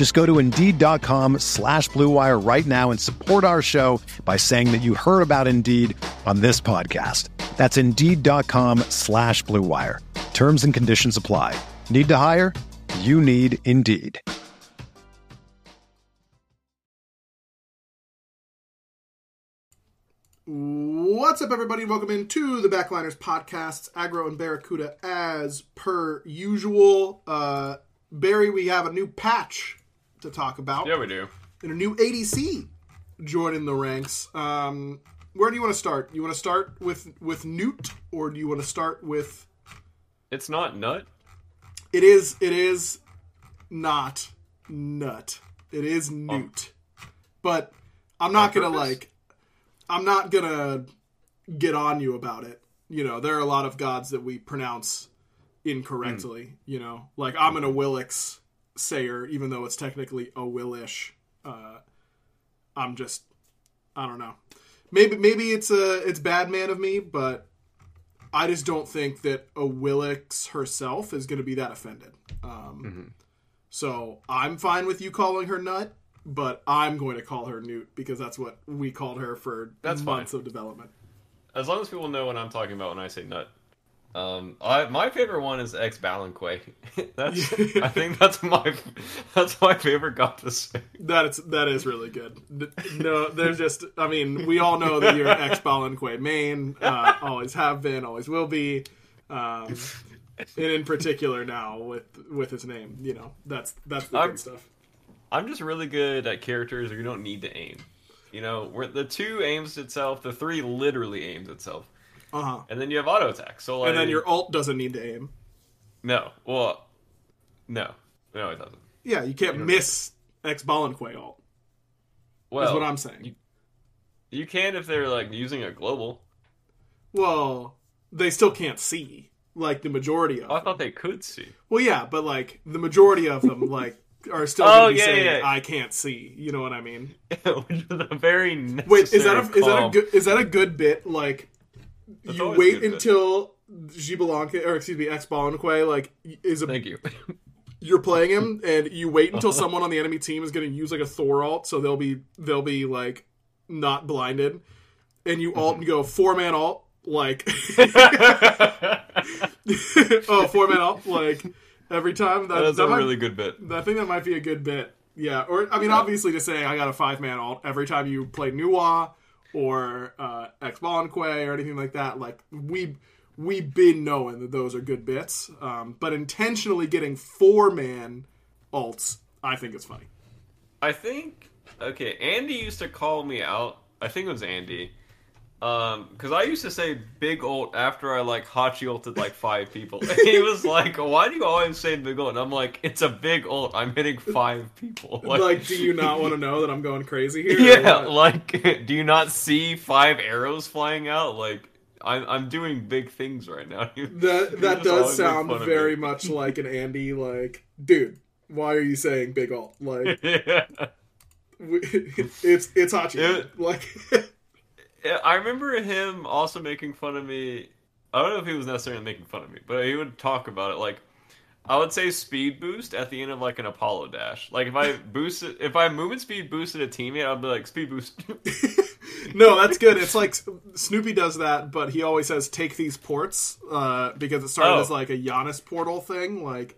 Just go to Indeed.com slash BlueWire right now and support our show by saying that you heard about Indeed on this podcast. That's Indeed.com slash BlueWire. Terms and conditions apply. Need to hire? You need Indeed. What's up, everybody? Welcome into the Backliners podcasts, Aggro and BaRRaCCuDDa, as per usual. Uh, Barry, we have a new patch to talk about. Yeah, we do. And a new ADC joining the ranks. Um, where do you want to start? You want to start with with Newt, or do you want to start with? It's not nut. It is. It is not nut. It is Newt, but I'm not On gonna purpose? like. I'm not gonna get on you about it. You know, there are a lot of gods that we pronounce incorrectly. You know, like I'm an Awilix sayer, even though it's technically a Willish. Uh, I'm just, I don't know. Maybe maybe it's a it's bad man of me, but I just don't think that Awilix herself is going to be that offended. Um, So I'm fine with you calling her nut, but I'm going to call her Newt because that's what we called her for That's fine. months of development. As long as people know what I'm talking about when I say nut. Um, I, my favorite one is ex Balanque. that's I think that's my that's my favorite god to say. That is that is really good. No, there's just I mean we all know that you're ex Balanque main, uh, always have been, always will be, um, and in particular now with with his name, you know that's that's the I'm- good stuff. I'm just really good at characters where you don't need to aim. You know, where the two aims itself, the three literally aims itself, Uh huh. and then you have auto attack. So like, And then your alt doesn't need to aim. no, well, no, no, it doesn't. Yeah, you can't miss ex Balanque alt. Well, Is what I'm saying. You, you can if they're like using a global. Well, they still can't see like the majority of. Oh, I thought they could see. Well, yeah, but like the majority of them, like are still Oh, going to be yeah, saying, yeah. "I can't see." You know what I mean? Which is a very Wait, is that a is that a good is that a good bit? Like That's you wait until Gibalanque or excuse me, Ex Balanque like is a Thank you. you're playing him and you wait until someone on the enemy team is going to use like a Thor alt, so they'll be they'll be like not blinded, and you alt and mm-hmm. go four man alt like oh four man alt like every time that, That's that a might- really good bit. I think that might be a good bit. Yeah, or I mean, obviously, to say I got a five man alt every time you play Nuwa or uh, Ex Balanque or anything like that. Like we we've been knowing that those are good bits, um, but intentionally getting four man alts, I think it's funny. I think okay. Andy used to call me out. I think it was Andy. Um, because I used to say big ult after I like Hachi ulted like five people. And he was like, "Why do you always say big ult?" And I'm like, "It's a big ult. I'm hitting five people." Like, do you not want to know that I'm going crazy here? yeah, like, do you not see five arrows flying out? Like, I'm I'm doing big things right now. He- he that that does sound very much like an Andy. Like, dude, why are you saying big alt? Like, yeah. we- it's it's Hachi. It- like. Yeah, I remember him also making fun of me. I don't know if he was necessarily making fun of me, but he would talk about it like I would say speed boost at the end of like an Apollo dash. Like if I boosted, if I movement speed boosted a teammate, I'd be like speed boost. No, that's good. It's like Snoopy does that, but he always says take these ports uh, because it started Oh. as like a Janus portal thing. Like,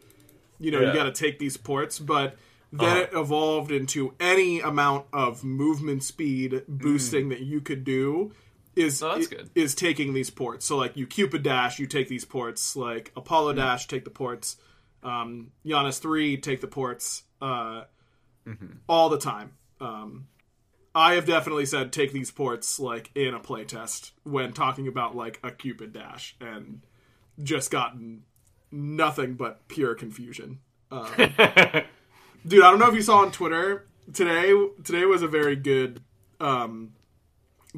you know, you got to take these ports, but then Uh-huh. it evolved into any amount of movement speed Mm. boosting that you could do. is Oh, is taking these ports. So like you Cupid dash, you take these ports. Like. Apollo dash, take the ports. Um, Janus three, take the ports. Uh, Mm-hmm. all the time. Um, I have definitely said take these ports like in a playtest when talking about like a Cupid dash and just gotten nothing but pure confusion. Um, dude, I don't know if you saw on Twitter today. Today was a very good um,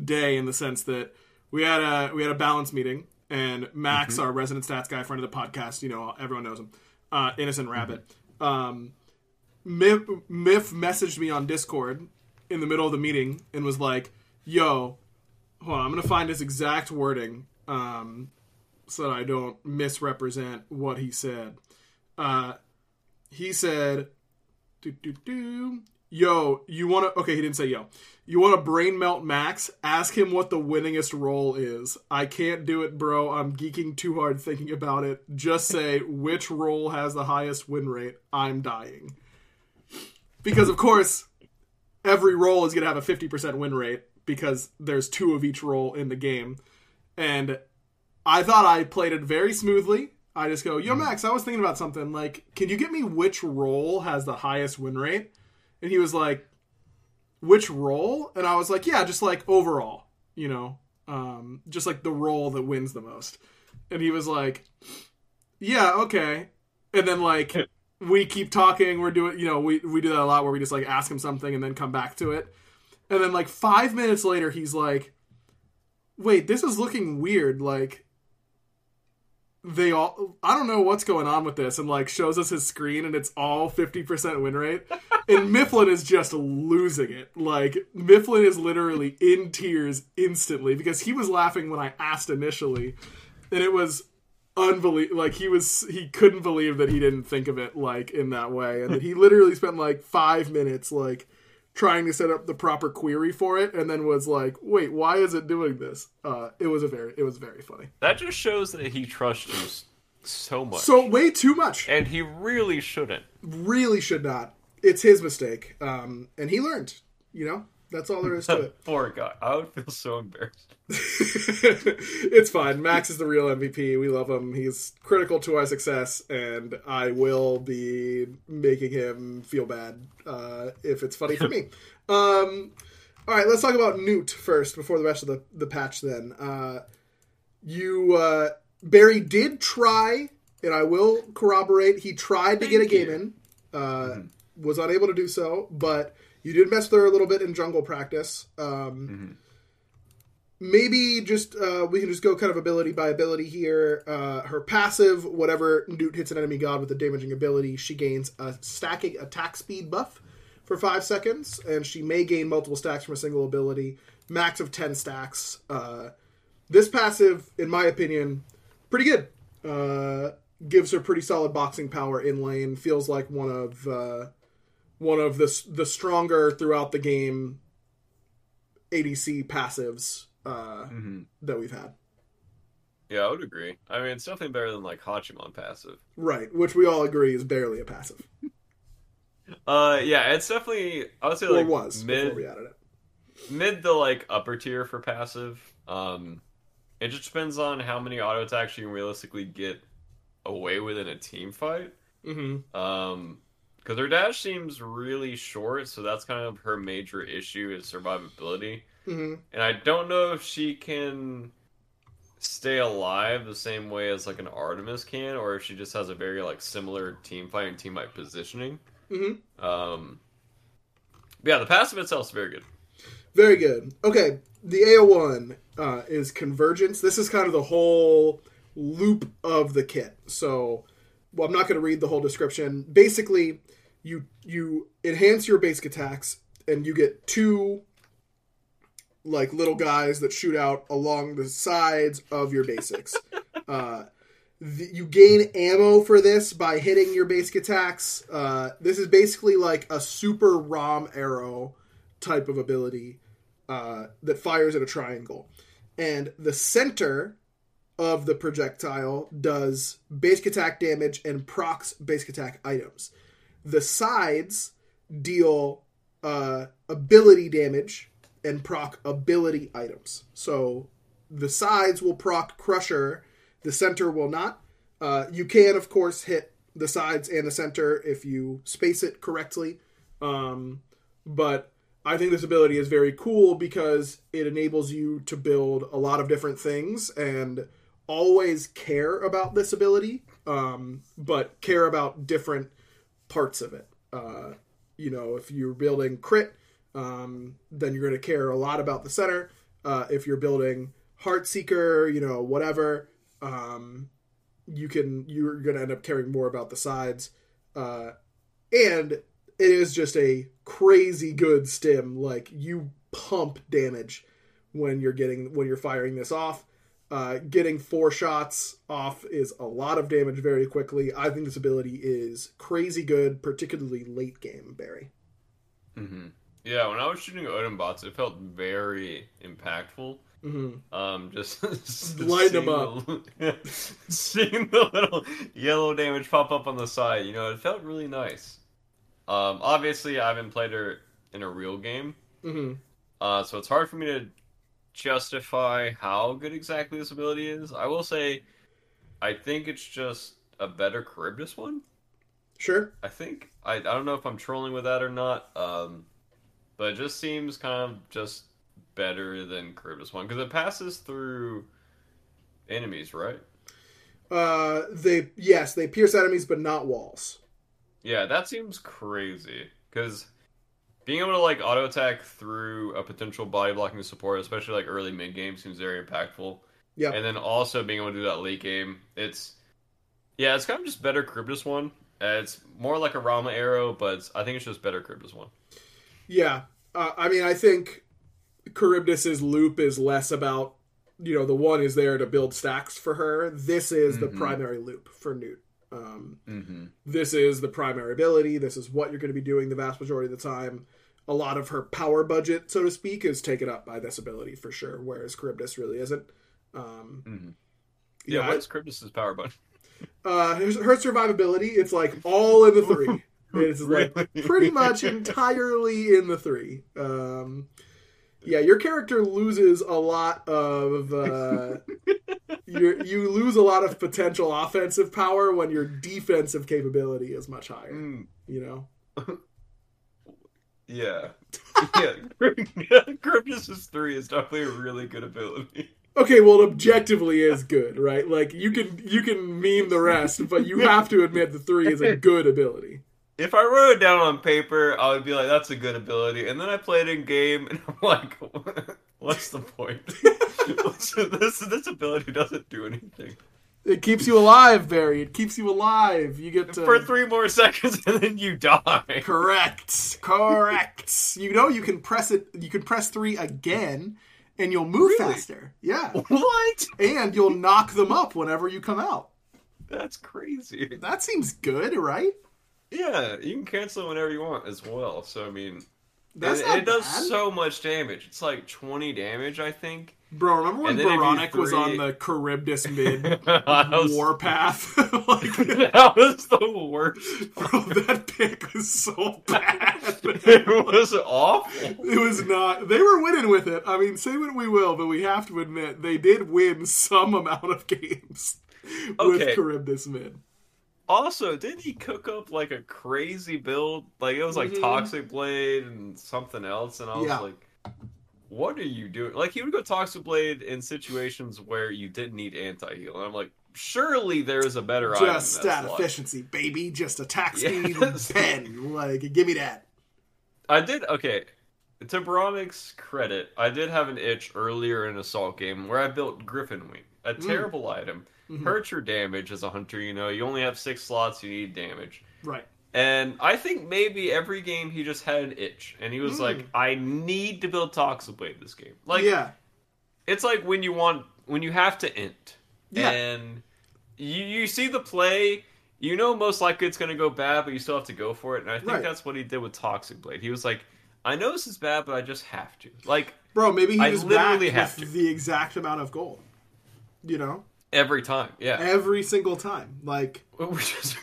day in the sense that we had a we had a balance meeting and Max, our resident stats guy, friend of the podcast, you know everyone knows him, uh, Innocent Rabbit. Um, Miff, Miff messaged me on Discord in the middle of the meeting and was like, "Yo, hold on, I'm gonna find his exact wording um, so that I don't misrepresent what he said." Uh, he said, "Do do do." Yo, you want to? Okay, he didn't say yo. You want to brain melt Max? Ask him what the winningest role is. I can't do it, bro. I'm geeking too hard thinking about it. Just say which role has the highest win rate. I'm dying because of course every role is to have a 50% win rate because there's two of each role in the game and i thought i played it very smoothly i just go yo max i was thinking about something like can you get me which role has the highest win rate? And he was like which role? And i was like yeah just like overall you know um, just like the role that wins the most. And he was like yeah okay. And then like we keep talking we're doing you know we, we do that a lot where we just like ask him something and then come back to it. And then like five minutes later he's like wait this is looking weird like they all i don't know what's going on with this and like shows us his screen and it's all 50% win rate and mifflin is just losing it. Like mifflin is literally in tears instantly because he was laughing when i asked initially and it was unbelievable like he was he couldn't believe that he didn't think of it like in that way and that he literally spent like five minutes like trying to set up the proper query for it and then was like wait why is it doing this? Uh it was a very it was very funny. That just shows that he trusts you so much. so way too much. And he really shouldn't. really should not. It's his mistake. Um and he learned you know that's all there is to it Poor guy. I would feel so embarrassed. it's fine. Max is the real MVP. We love him. He's critical to our success, and I will be making him feel bad uh, if it's funny for me. Um, all right, let's talk about Newt first before the rest of the, the patch. Then uh, you uh, Barry did try, and I will corroborate. He tried to get a Thank game you. in, uh, was unable to do so, but you did mess with her a little bit in jungle practice. Um, maybe just uh, we can just go kind of ability by ability here. Uh, her passive, whatever Newt hits an enemy god with a damaging ability, she gains a stacking attack speed buff for five seconds, and she may gain multiple stacks from a single ability. Max of ten stacks. Uh, this passive, in my opinion, pretty good. Uh, gives her pretty solid boxing power in lane. Feels like one of uh, one of the the stronger throughout the game ADC passives uh, that we've had. Yeah, I would agree. I mean, it's definitely better than like Hachiman passive. Right, which we all agree is barely a passive, Uh, yeah, it's definitely I would say like was mid before we added it. mid the like upper tier for passive. Um, it just depends on how many auto attacks you can realistically get away with in a team fight. Mm-hmm. Um, because her dash seems really short, so that's kind of her major issue is survivability. Mm-hmm. And I don't know if she can stay alive the same way as like an Artemis can, or if she just has a very like similar team fight and team fight positioning. Mm-hmm. Um, yeah, the passive itself is very good. Very good. Okay, the AO1 uh, is Convergence. This is kind of the whole loop of the kit. So, well, I'm not going to read the whole description. Basically, you you enhance your basic attacks, and you get two like little guys that shoot out along the sides of your basics. uh, the, you gain ammo for this by hitting your basic attacks. Uh, this is basically like a super ROM arrow type of ability uh, that fires at a triangle. And the center of the projectile does basic attack damage and procs basic attack items. The sides deal uh, ability damage and proc ability items. So the sides will proc Crusher, the center will not. Uh, you can, of course, hit the sides and the center if you space it correctly. Um, but I think this ability is very cool because it enables you to build a lot of different things and always care about this ability, um, but care about different parts of it. Uh, you know, if you're building crit, um, then you're going to care a lot about the center. Uh, if you're building Heartseeker, you know, whatever, um, you can you're going to end up caring more about the sides. Uh, and it is just a crazy good stim. Like you pump damage when you're getting when you're firing this off. Uh, getting four shots off is a lot of damage very quickly. I think this ability is crazy good, particularly late game, Barry. Mm-hmm. Yeah, when I was shooting Odin bots, it felt very impactful. Mm-hmm. Um, just, just Light 'em seeing up. the- seeing the little yellow damage pop up on the side, you know, it felt really nice. Um, obviously, I haven't played her in a real game, Mm-hmm. uh, so it's hard for me to justify how good exactly this ability is. I will say, I think it's just a better Charybdis one. Sure. I think I, I don't know if I'm trolling with that or not, um, but it just seems kind of just better than Charybdis one because it passes through enemies, right? Uh, they yes, they pierce enemies, but not walls. Yeah, that seems crazy because being able to like auto attack through a potential body blocking support, especially like early mid game, seems very impactful. Yeah. and then also being able to do that late game, it's yeah, it's kind of just better Charybdis one. Uh, it's more like a Rama arrow, but it's, I think it's just better Charybdis one. Yeah. Uh, I mean, I think Charybdis's loop is less about you know the one is there to build stacks for her. This is the Mhm. primary loop for Newt. Um, Mm-hmm. this is the primary ability. This is what you're going to be doing the vast majority of the time. A lot of her power budget, so to speak, is taken up by this ability for sure, whereas Charybdis really isn't. Um, Mm-hmm. Yeah, yeah, what is Charybdis' power budget? uh, her, her survivability, it's like all in the three. It's like pretty much entirely in the three. Um, yeah, your character loses a lot of. Uh, you you lose a lot of potential offensive power when your defensive capability is much higher. Mm, You know. yeah. Yeah. Charybdis' 3 is definitely a really good ability. Okay, well, it objectively is good, right? Like you can you can meme the rest, but you have to admit the three is a good ability. If I wrote it down on paper, I would be like, that's a good ability. And then I played in game, and I'm like, what's the point? This, this ability doesn't do anything. It keeps you alive, Barry. It keeps you alive. You get to For three more seconds, and then you die. correct, correct. You know you can press it. You can press three again, and you'll move Really? faster. Yeah, What? and you'll knock them up whenever you come out. That's crazy. That seems good, right? Yeah, you can cancel it whenever you want as well. So I mean, That's and not it does bad. so much damage. It's like twenty damage, I think. Bro, remember when And then if you Baronic was three- on the Charybdis mid That was- warpath? like, that was the worst. bro, that pick was so bad. It was awful. It was not. They were winning with it. I mean, say what we will, but we have to admit they did win some amount of games with Okay. Charybdis mid. Also, didn't he cook up like a crazy build? Like it was like Mhm. Toxic Blade and something else, and I was Yeah. like, "What are you doing?" Like he would go Toxic Blade in situations where you didn't need anti heal, and I'm like, "Surely there is a better item." in Just stat slot." efficiency, baby. Just attack Yes. speed, pen. Like, give me that. I did okay. To Bronic's credit, I did have an itch earlier in Assault game where I built Griffin Wing, a Mm. terrible item. Mhm. Hurts your damage as a hunter. You know, you only have six slots. You need damage. Right. And I think maybe every game he just had an itch, and he was Mm. like, "I need to build Toxic Blade this game." Like, yeah. it's like when you want when you have to int, Yeah. and you you see the play, you know most likely it's going to go bad, but you still have to go for it. And I think Right. that's what he did with Toxic Blade. He was like, "I know this is bad, but I just have to." Like, Bro, maybe he I was literally have to. the exact amount of gold. You know? Every time. Yeah, every single time. Like which is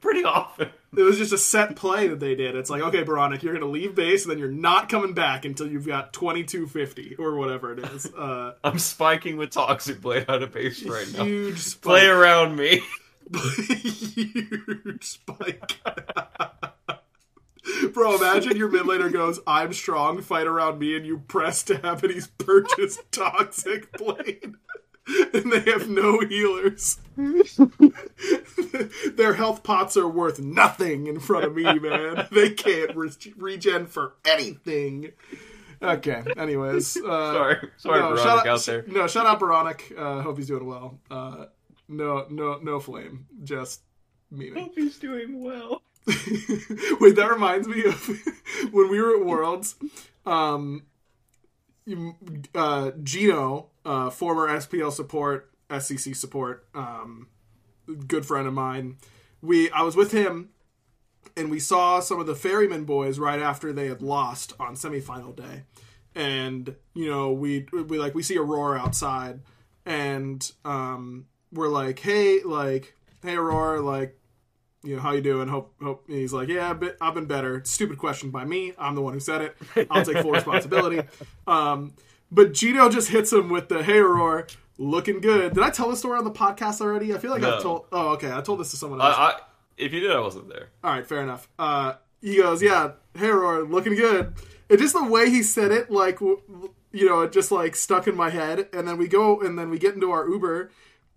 pretty often. It was just a set play that they did. It's like, okay, Beranek, you're going to leave base, and then you're not coming back until you've got 2250 or whatever it is. Uh, I'm spiking with Toxic Blade out of base right now. huge spike. Play around me. huge spike. Bro, imagine your mid laner goes, I'm strong, fight around me, and you press tab and he's purchased Toxic Blade. And they have no healers. Their health pots are worth nothing in front of me, man. They can't re- regen for anything. Okay, anyways. Uh, sorry, sorry, no, out, out there. No, shout out Baronic. Uh, hope he's doing well. Uh, no, no, no flame. Just memeing. Hope he's doing well. Wait, that reminds me of when we were at Worlds. Um, uh, Gino, uh, former SPL support, SCC support, um, good friend of mine. We, I was with him, and we saw some of the Ferryman boys right after they had lost on semifinal day, and you know we we like we see Aurora outside, and um, we're like, hey, like, hey, Aurora, like you know, how you doing? Hope, hope. And he's like, yeah, I've been, I've been better. Stupid question by me. I'm the one who said it. I'll take full responsibility. Um, but Gino just hits him with the, hey, roar, looking good. Did I tell the story on the podcast already? I feel like No. I've told. Oh, okay. I told this to someone else. I, if you did, I wasn't there. All right, fair enough. Uh, he goes, yeah, hey, roar, looking good. And just the way he said it, like, you know, it just like stuck in my head. And then we go, and then we get into our Uber,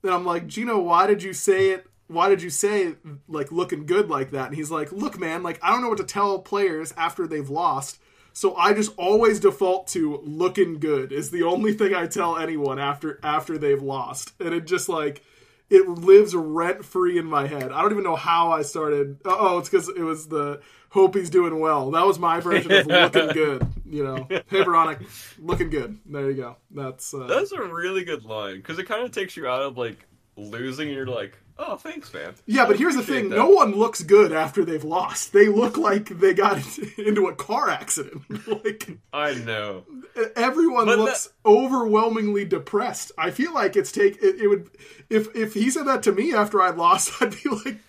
and I'm like, Gino, why did you say it? Why did you say like looking good like that? And he's like, look, man, like I don't know what to tell players after they've lost. So I just always default to looking good is the only thing I tell anyone after after they've lost. And it just like it lives rent free in my head. I don't even know how I started. Oh, it's because it was the hope he's doing well. That was my version of looking good. You know, hey Veronica, looking good. There you go. That's uh, That's a really good line because it kind of takes you out of like losing. You're like, oh, thanks, man. yeah. But here's the thing: that. no one looks good after they've lost. They look like they got into a car accident. like I know. everyone But looks overwhelmingly depressed. I feel like it's take it, it would if if he said that to me after I lost, I'd be like,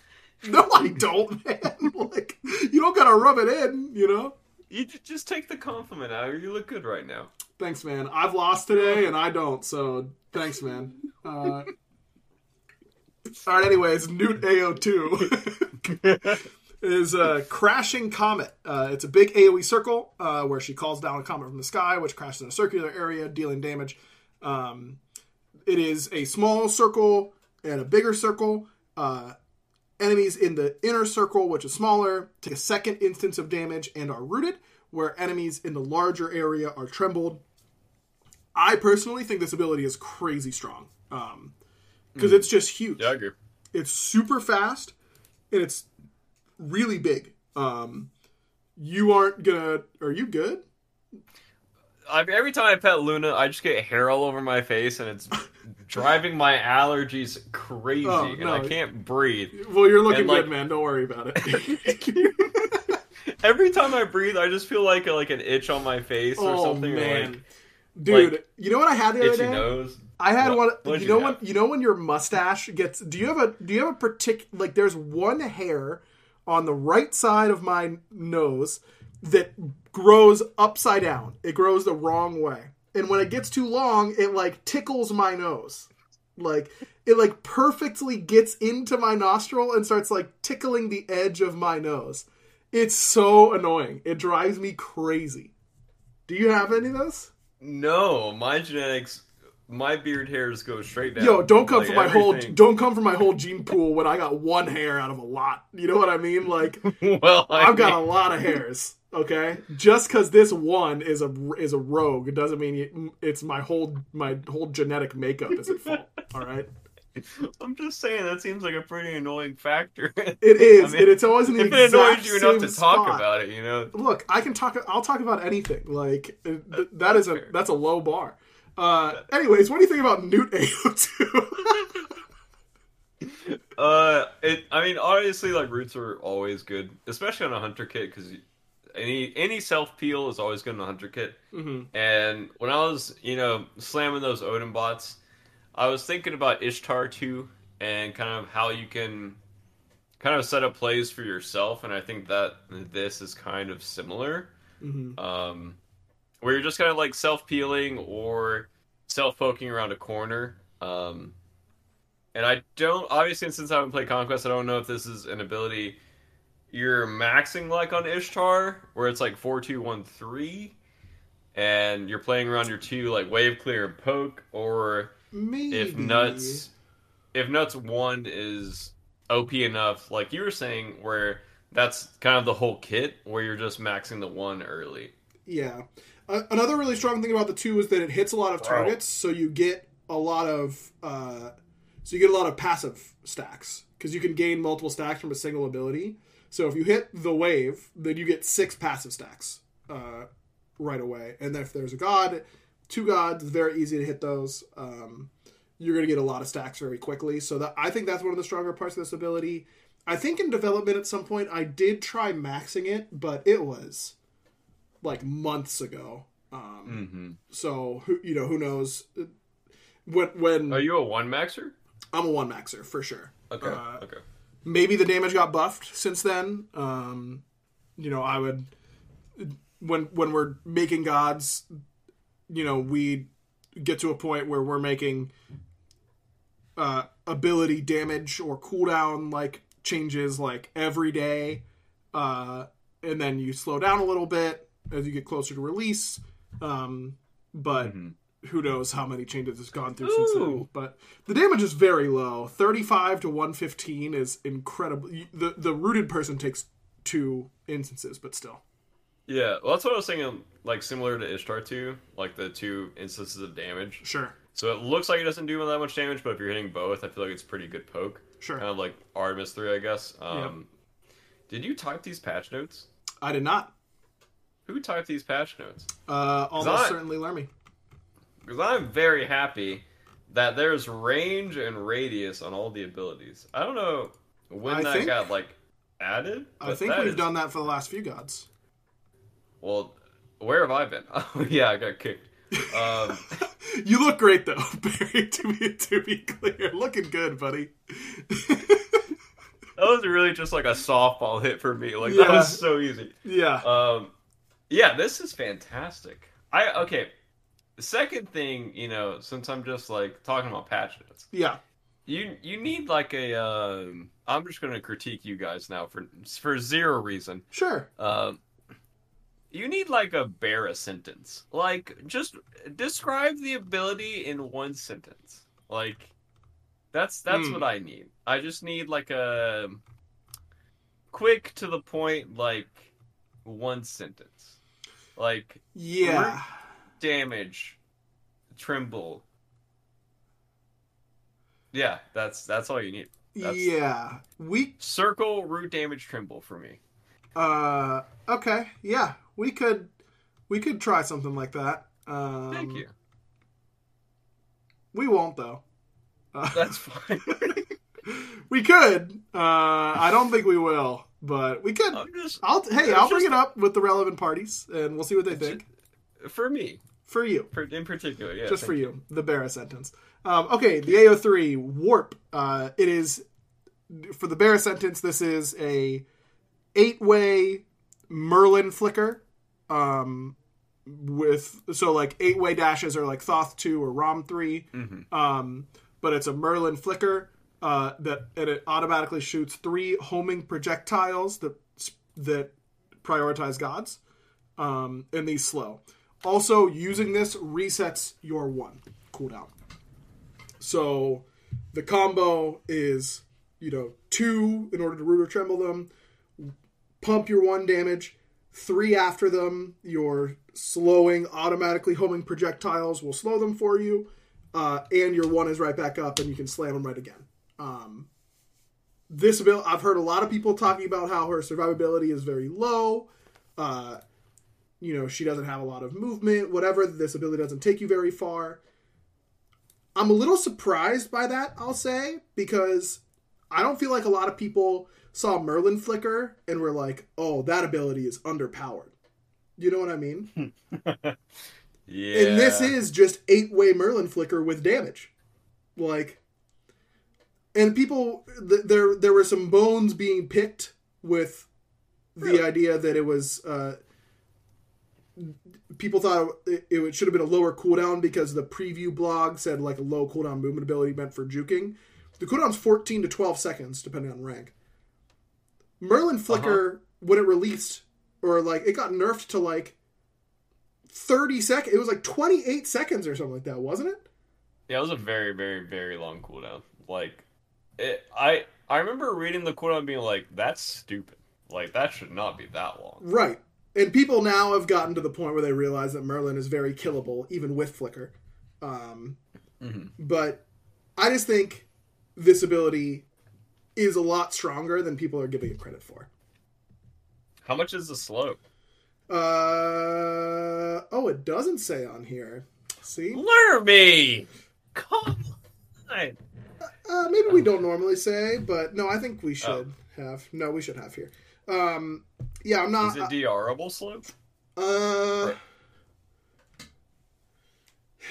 no, I don't, man. like you don't gotta rub it in, you know. You just take the compliment out. You look good right now. Thanks, man. I've lost today and I don't, so thanks, man. Uh, all right. Anyways, Newt AO2 is a crashing comet. Uh, it's a big AOE circle uh, where she calls down a comet from the sky, which crashes in a circular area, dealing damage. Um, it is a small circle and a bigger circle. Uh, enemies in the inner circle, which is smaller, take a second instance of damage and are rooted, where enemies in the larger area are trembled. I personally think this ability is crazy strong because it's just huge. Yeah, I agree. It's super fast and it's really big. Um, you aren't gonna. Are you good? I every time I pet Luna, I just get hair all over my face, and it's driving my allergies crazy, Oh, and no. I can't breathe. Well, you're looking And, like- good, man. Don't worry about it. Every time I breathe, I just feel like a, like an itch on my face or oh something, or man, like dude, like, you know what I had the other itchy day? nose. I had What- one. you you know have? when you know when your mustache gets. Do you have a Do you have a particular like? There's one hair on the right side of my nose that grows upside down. It grows the wrong way, and when it gets too long, it like tickles my nose. Like it like perfectly gets into my nostril and starts like tickling the edge of my nose. It's so annoying. It drives me crazy. Do you have any of those? No, my genetics, my beard hairs go straight down. Yo, don't come Like, for my whole don't come for my whole gene pool when I got one hair out of a lot. You know what I mean? Like well, I I've got a lot of hairs. Okay, just because this one is a is a rogue, it doesn't mean it's my whole my whole genetic makeup is at fault. All right, I'm just saying that seems like a pretty annoying factor. it is. I mean, it's always in the if it annoys you enough to talk spot. about it, you know. Look, I can talk. I'll talk about anything. Like uh, th- that is a fair. that's a low bar. Uh, anyways, what do you think about Newt AO2? Uh, it. I mean, obviously, like roots are always good, especially on a hunter kit, because any any self peel is always good on a hunter kit. Mhm. And when I was, you know, slamming those Odin bots, I was thinking about Ishtar too, and kind of how you can kind of set up plays for yourself, and I think that this is kind of similar. Mhm. Um, where you're just kind of like self peeling or self poking around a corner. Um, and I don't obviously since I haven't played Conquest, I don't know if this is an ability you're maxing like on Ishtar, where it's like four two one three, and you're playing around your two like wave clear and poke, or Maybe if nuts if nuts one is OP enough, like you were saying, where that's kind of the whole kit, where you're just maxing the one early. Yeah. Uh, another really strong thing about the two is that it hits a lot of Wow. targets, so you get a lot of uh, so you get a lot of passive stacks because you can gain multiple stacks from a single ability. So if you hit the wave, then you get six passive stacks uh, right away. And if there's a god, two gods, it's very easy to hit those. Um, you're going to get a lot of stacks very quickly. So that I think that's one of the stronger parts of this ability. I think in development at some point I did try maxing it, but it was like months ago. Um, Mm-hmm. so who you know who knows when when Are you a one maxer? I'm a one maxer for sure. Okay. Uh, okay. maybe the damage got buffed since then. Um, you know, I would when when we're making gods, you know, we get to a point where we're making uh, ability damage or cooldown like changes like every day, uh, and then you slow down a little bit as you get closer to release. Um, but Mhm. who knows how many changes has gone through since then. But the damage is very low. 35 to 115 is incredible. The the rooted person takes two instances, but still. Yeah, well, that's what I was thinking. Like similar to Ishtar two, like the two instances of damage. Sure. So it looks like it doesn't do that much damage, but if you're hitting both, I feel like it's pretty good poke. Sure. Kind of like Artemis three, I guess. Um, Did you type these patch notes? I did not. Who typed these patch notes? Uh, almost I- certainly Lermy. Because I'm very happy that there's range and radius on all the abilities. I don't know when I that think- got like added. I think we've is- done that for the last few gods. Well, where have I been? Oh yeah, I got kicked. Um, You look great though, Barry. To be to be clear, looking good, buddy. that was really just like a softball hit for me. Like Yeah. that was so easy. yeah. Um, yeah, this is fantastic. I okay. The second thing, you know, since I'm just like talking about patch notes, yeah. you you need like a. Um, I'm just going to critique you guys now for for zero reason. Sure. Um, you need like a bare sentence. Like just describe the ability in one sentence. Like that's that's Hmm. what I need. I just need like a quick to the point like one sentence. Like Yeah. damage tremble. Yeah, that's that's all you need. That's- Yeah. We Circle root damage tremble for me. uh okay. Yeah. We could we could try something like that. Um, Thank you. We won't though. Uh, That's fine. we could. Uh, I don't think we will, but we could. Just I'll hey, I'll bring just- it up with the relevant parties, and we'll see what they think. for me, For you, for, in particular. Yeah, just for you, the Barra sentence. Um, okay, the AO3 warp. Uh, it is for the Barra sentence. This is a eight-way Merlin flicker. Um, with so like eight-way dashes are like Thoth two or Rom 3 Mhm. Um, but it's a Merlin flicker uh, that and it automatically shoots three homing projectiles that that prioritize gods. Um, and these slow. Also, using this resets your one cooldown. So the combo is, you know, two in order to root or tremble them, pump your one damage, three after them, your slowing, automatically homing projectiles will slow them for you, uh, and your one is right back up and you can slam them right again. Um, this ability, I've heard a lot of people talking about how her survivability is very low. Uh, you know, she doesn't have a lot of movement, whatever. This ability doesn't take you very far. I'm a little surprised by that, I'll say, because I don't feel like a lot of people saw Merlin flicker and were like, oh, that ability is underpowered. You know what I mean? Yeah. And this is just eight way Merlin flicker with damage. Like, and people, th- there there were some bones being picked with the idea that it was. Uh, people thought it, it should have been a lower cooldown because the preview blog said like a low cooldown movement ability meant for juking. The cooldown's 14 to 12 seconds depending on rank. Merlin Flicker when it released or like it got nerfed to like 30 seconds. It was like 28 seconds or something like that, wasn't it? Yeah, it was a very, very, very long cooldown. Like, it, I I remember reading the quote and being like, "That's stupid. Like, that should not be that long." Right. And people now have gotten to the point where they realize that Merlin is very killable, even with Flicker. Um, But I just think this ability is a lot stronger than people are giving it credit for. How much is the slope? Uh, oh, it doesn't say on here. See? Lermy. Come on. Uh, maybe we don't normally say, but no, I think we should have. No, we should have here. Um, yeah, I'm not. Is it DRable slope? uh,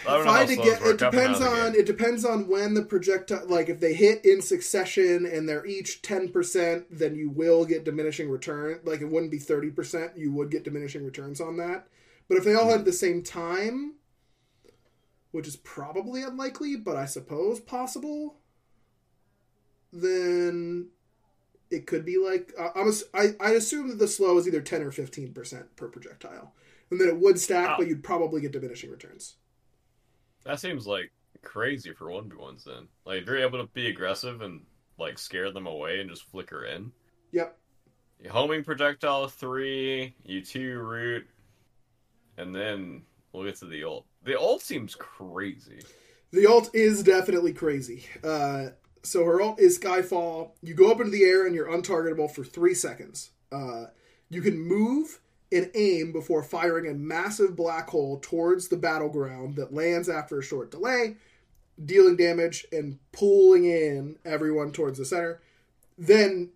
I don't if know I had to get, it work up and depends on it depends on when the projectile. Like if they hit in succession and they're each ten percent, then you will get diminishing return. Like it wouldn't be thirty percent. You would get diminishing returns on that. But if they all hit at the same time, which is probably unlikely, but I suppose possible, then it could be like uh, I'm. ass- I I assume that the slow is either ten or fifteen percent per projectile, and then it would stack, but you'd probably get diminishing returns. That seems like crazy for one v ones. Then, like, if you're able to be aggressive and like scare them away and just flicker in. Yep. Homing projectile three, you two root, and then we'll get to the ult. The ult seems crazy. The ult is definitely crazy. Uh, so her ult is Skyfall. You go up into the air and you're untargetable for three seconds. Uh, you can move and aim before firing a massive black hole towards the battleground that lands after a short delay, dealing damage and pulling in everyone towards the center. Then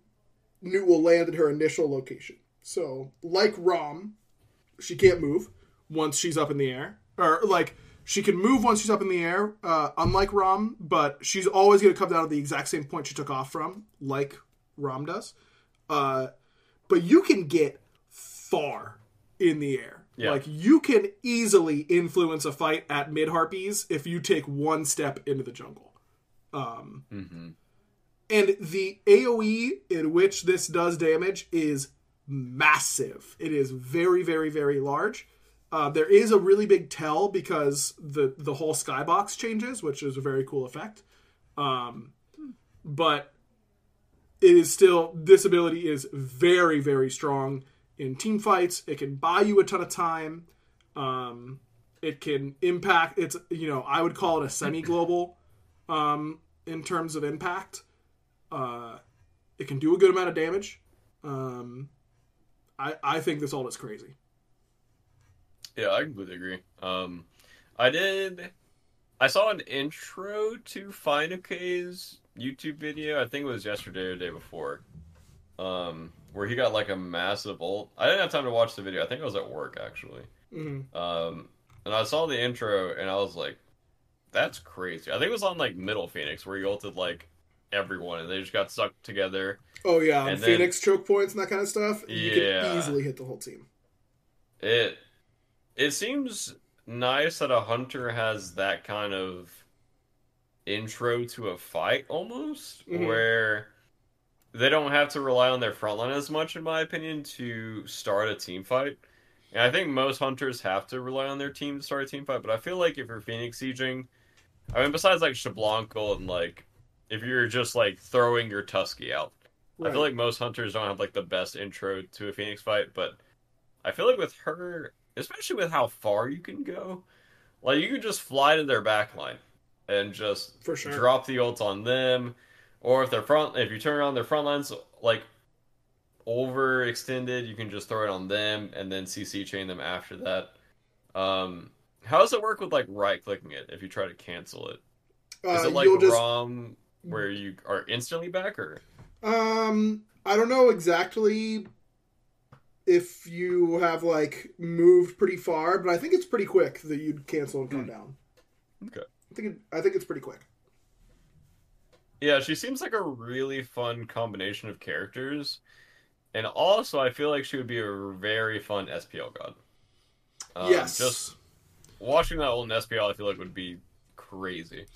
Newt will land at her initial location. So, like Rom, she can't move once she's up in the air, or like she can move once she's up in the air. Uh, unlike Rom, but she's always going to come down at the exact same point she took off from, like Rom does. Uh, but you can get far in the air. Yeah. Like you can easily influence a fight at mid harpies if you take one step into the jungle. Um, And the AOE in which this does damage is massive. It is very, very, very large. Uh, there is a really big tell because the the whole skybox changes, which is a very cool effect. Um, but it is still this ability is very, very strong in team fights. It can buy you a ton of time. Um, it can impact. It's you know I would call it a semi global um, in terms of impact. Uh, it can do a good amount of damage. Um, I I think this ult is crazy. Yeah, I completely agree. Um, I did. I saw an intro to Fineokay's YouTube video. I think it was yesterday or the day before. Um, where he got like a massive ult. I didn't have time to watch the video. I think I was at work actually. Mhm. Um, and I saw the intro and I was like, "That's crazy." I think it was on like Middle Phoenix where he ulted like everyone and they just got sucked together. Oh yeah, and And then- Phoenix choke points and that kind of stuff. You Yeah. can easily hit the whole team. It it seems nice that a hunter has that kind of intro to a fight almost Mhm. where they don't have to rely on their frontline as much in my opinion to start a team fight. And I think most hunters have to rely on their team to start a team fight, but I feel like if you're Phoenix sieging, I mean besides like Xbalanque and like if you're just like throwing your Tusky out, I feel like most hunters don't have like the best intro to a Phoenix fight, but I feel like with her, especially with how far you can go, like you could just fly to their back line and just For sure. drop the ult on them, or if their front, if you turn around their front lines like overextended, you can just throw it on them and then CC chain them after that. Um, how does it work with like right clicking it if you try to cancel it? Is Uh, it like just ROM where you are instantly back or? Um, I don't know exactly if you have like moved pretty far, but I think it's pretty quick that you'd cancel and come down. Okay. I think it, I think it's pretty quick. Yeah, she seems like a really fun combination of characters, and also I feel like she would be a very fun SPL god. Um, yes. just watching that old SPL, I feel like would be crazy.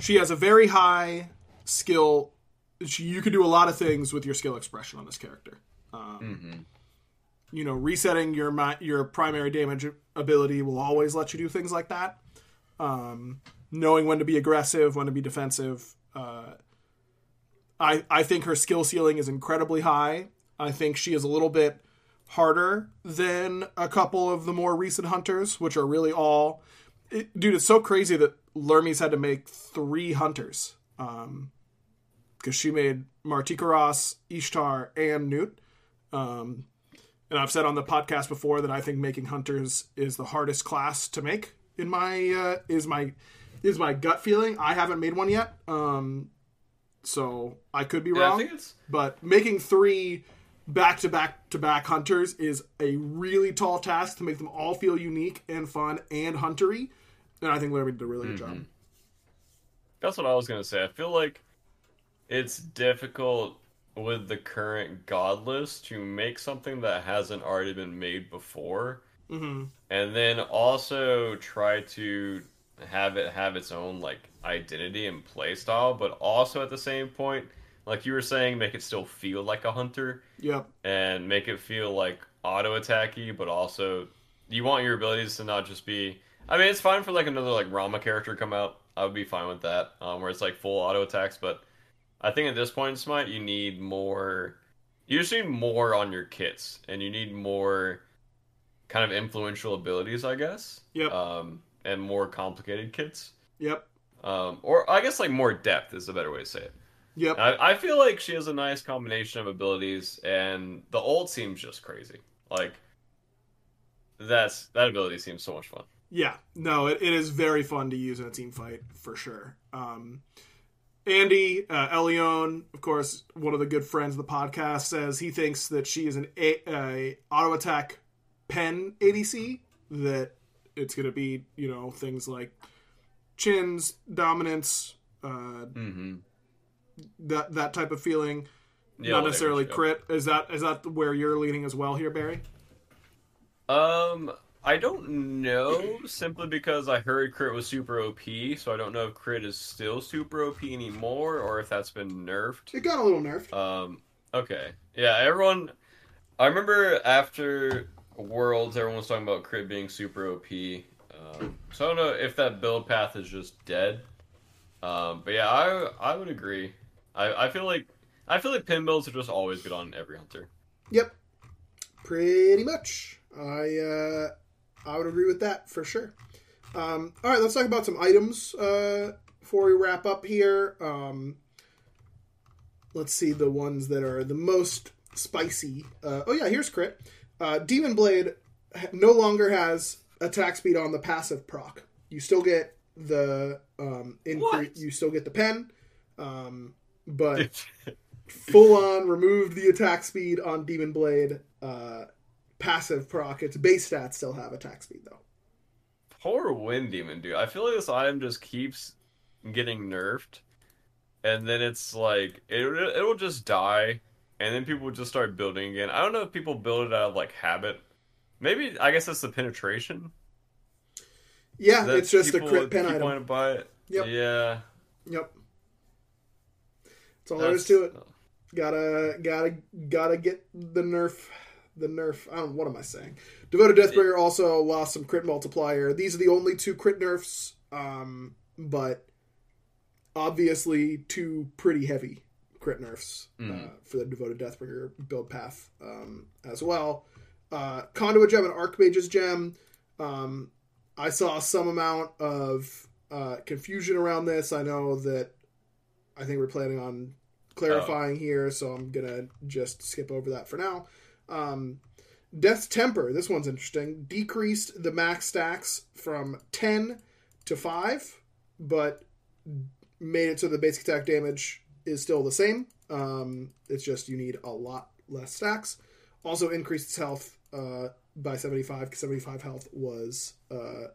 She has a very high skill. She, you could do a lot of things with your skill expression on this character. Um, You know, resetting your your primary damage ability will always let you do things like that. Um, knowing when to be aggressive, when to be defensive. Uh, I I think her skill ceiling is incredibly high. I think she is a little bit harder than a couple of the more recent hunters, which are really all. It, dude, it's so crazy that Lermy's had to make three hunters because she made Martichoras, Ishtar, and Nut. Um, and I've said on the podcast before that I think making hunters is the hardest class to make. In my uh, is my is my gut feeling. I haven't made one yet, um, so I could be Yeah, wrong. But making three back to back to back hunters is a really tall task to make them all feel unique and fun and huntery. And I think Larry did a really good job. That's what I was gonna say. I feel like it's difficult with the current god list to make something that hasn't already been made before, mm-hmm. and then also try to have it have its own like identity and playstyle, but also at the same point, like you were saying, make it still feel like a hunter Yep. and make it feel like auto attacky, but also you want your abilities to not just be. I mean, it's fine for like another like Rama character come out. I would be fine with that, um, where it's like full auto attacks. But I think at this point Smite, you need more. You just need more on your kits, and you need more kind of influential abilities, I guess. Yep. Um, and more complicated kits. Yep. Um, or I guess like more depth is a better way to say it. Yep. I, I feel like she has a nice combination of abilities, and the ult seems just crazy. Like that's that ability seems so much fun. Yeah, no, it, it is very fun to use in a team fight for sure. Um, Andy uh, Elion, of course, one of the good friends of the podcast, says he thinks that she is an a, a auto attack pen ADC. That it's going to be you know things like Qin's, dominance, uh, Mm-hmm. that that type of feeling. Yeah, Not necessarily crit. Is that is that where you're leaning as well here, Barry? Um, I don't know simply because I heard crit was super OP, so I don't know if crit is still super OP anymore or if that's been nerfed. It got a little nerfed. Um, okay, yeah, everyone. I remember after Worlds, everyone was talking about crit being super OP. Um, so I don't know if that build path is just dead. Um, but yeah, I I would agree. I, I feel like I feel like pen builds are just always good on every hunter. Yep, pretty much. I uh, I would agree with that for sure. Um, all right, let's talk about some items uh, before we wrap up here. Um, let's see the ones that are the most spicy. Uh, oh yeah, here's crit. Uh, Demon Blade no longer has attack speed on the passive proc. You still get the um, increase. You still get the pen, um, but full on removed the attack speed on Demon Blade. Uh, passive proc. Its base stats still have attack speed though. Poor Wind Demon, dude. I feel like this item just keeps getting nerfed, and then it's like it it'll just die, and then people just start building again. I don't know if people build it out of like habit. Maybe I guess that's the penetration. Yeah, it's just a crit pen item. wanting to buy it. Yep. Yeah. Yep. That's all there is to it. Gotta gotta gotta get the nerf. The nerf. I don't. What am I saying? Devoted Deathbringer also lost some crit multiplier. These are the only two crit nerfs, um, but obviously two pretty heavy crit nerfs uh, for the Devoted Deathbringer build path um, as well. Uh, Conduit Gem and Archmage's Gem. Um, I saw some amount of uh, confusion around this. I know that I think we're planning on clarifying here, so I'm gonna just skip over that for now. Um, Death's Temper. This one's interesting. Decreased the max stacks from 10 to 5, but made it so the basic attack damage is still the same. Um, it's just you need a lot less stacks. Also increased its health uh, by 75 because 75 health was uh,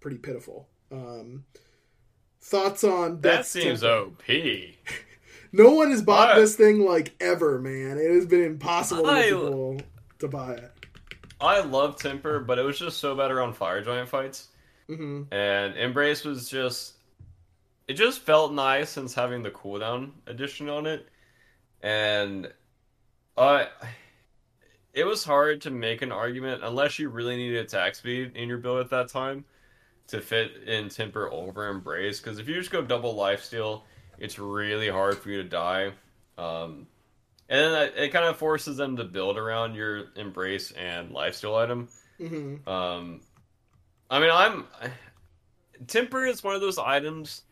pretty pitiful. Um, thoughts on That Death's seems Temper? OP. No one has bought I- this thing like ever, man. It has been impossible to I- people to buy it. I love Temper, but it was just so bad around Fire Giant fights. hmm And Embrace was just. It just felt nice since having the cooldown addition on it. And. Uh, it was hard to make an argument unless you really needed attack speed in your build at that time to fit in Temper over Embrace. Because if you just go double lifesteal, it's really hard for you to die. Um, and then it kind of forces them to build around your Embrace and lifesteal item. hmm Um, I mean, I'm temper is one of those items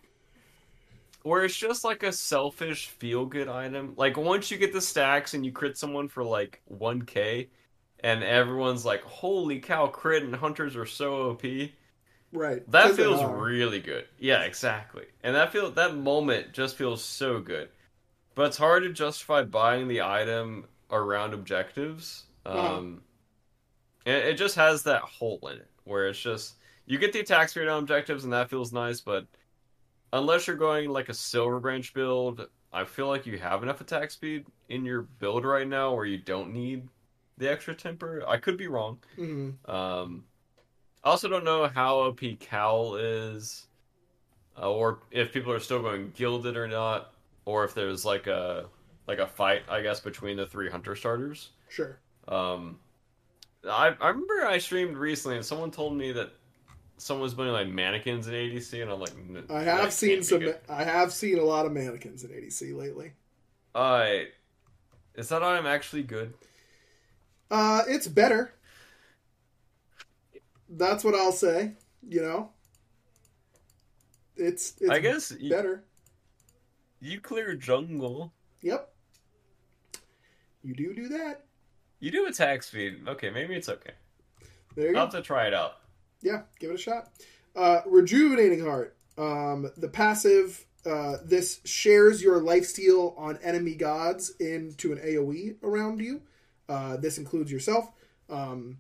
where it's just like a selfish feel good item. Like once you get the stacks and you crit someone for like 1k and everyone's like, "Holy cow, crit and hunters are so OP." Right. That feels really good. Yeah, exactly. And that feel that moment just feels so good. But it's hard to justify buying the item around objectives. Uh-huh. Um it, it just has that hole in it where it's just you get the attack speed on objectives and that feels nice, but unless you're going like a silver branch build, I feel like you have enough attack speed in your build right now where you don't need the extra temper. I could be wrong. Mhm. Um, I also don't know how OP Cowl is, uh, or if people are still going gilded or not, or if there's like a like a fight, I guess, between the three hunter starters. Sure. Um, I I remember I streamed recently and someone told me that someone was putting like manikins in ADC, and I'm like, "N- I have seen some. good." I have seen a lot of manikins in ADC lately. Uh, is that item actually good? Uh, it's better. That's what I'll say. You know, it's it's I guess you, better. you clear jungle. Yep. You do do that. You do attack speed. Okay, maybe it's okay. There you I'll go. have to try it out. Yeah, give it a shot. Uh, rejuvenating heart. Um, the passive. Uh, this shares your lifesteal on enemy gods into an AOE around you. Uh, this includes yourself. Um,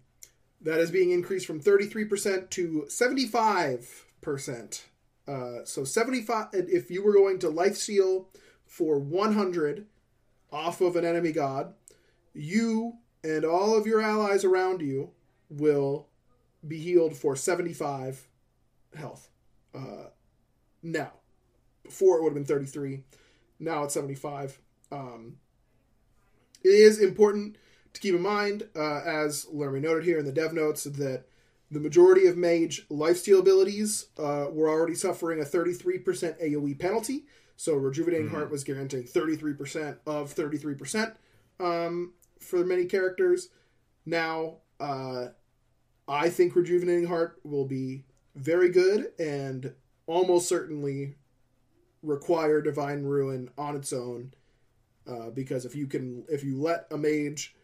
that is being increased from 33% to 75%. Uh, so 75 if you were going to lifesteal for 100 off of an enemy god, you and all of your allies around you will be healed for 75 health. Uh, now, before it would have been 33. Now it's 75. Um, it is important to keep in mind, uh, as Lermy noted here in the dev notes, that the majority of mage lifesteal abilities uh, were already suffering a 33% AoE penalty. So Rejuvenating Heart was guaranteeing 33% of 33% um, for many characters. Now, uh, I think Rejuvenating Heart will be very good and almost certainly require Divine Ruin on its own. Uh, because if you can, if you let a mage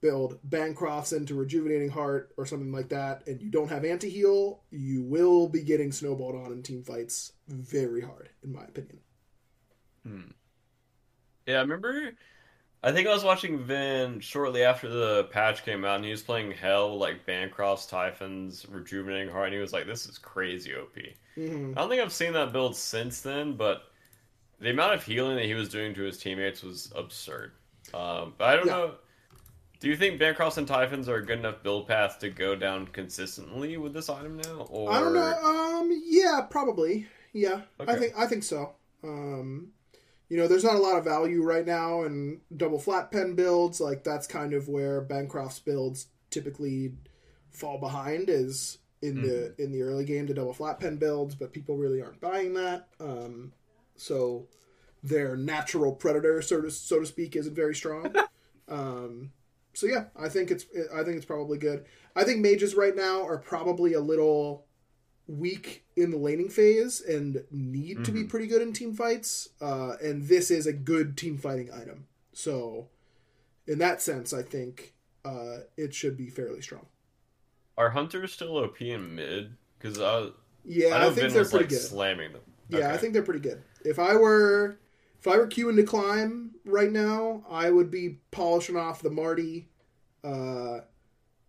build Bancrofts into Rejuvenating Heart or something like that, and you don't have anti heal, you will be getting snowballed on in team fights very hard, in my opinion. Yeah, I remember. I think I was watching Vin shortly after the patch came out, and he was playing Hel, like Bancroft's, Typhon's, Rejuvenating Heart, and he was like, "This is crazy OP." hmm I don't think I've seen that build since then, but the amount of healing that he was doing to his teammates was absurd. Um, but I don't Yeah. know. Do you think Bancrofts and Typhons are a good enough build path to go down consistently with this item now? Or I don't know. Um, yeah, probably. Yeah, I think I think so. Um, you know, there's not a lot of value right now in double flat pen builds. Like that's kind of where Bancroft's builds typically fall behind is in the in the early game to double flat pen builds, but people really aren't buying that. Um, so their natural predator, so to so to speak, isn't very strong. um, so yeah, I think it's I think it's probably good. I think mages right now are probably a little weak in the laning phase and need to be pretty good in team fights. Uh, and this is a good team fighting item. So, in that sense, I think uh, it should be fairly strong. are hunters still OP in mid? Because I, Yeah, I I, think Vin they're was pretty like good. slamming them. Yeah, I think they're pretty good. If I were if I were queuing to climb right now, I would be polishing off the Marty, uh,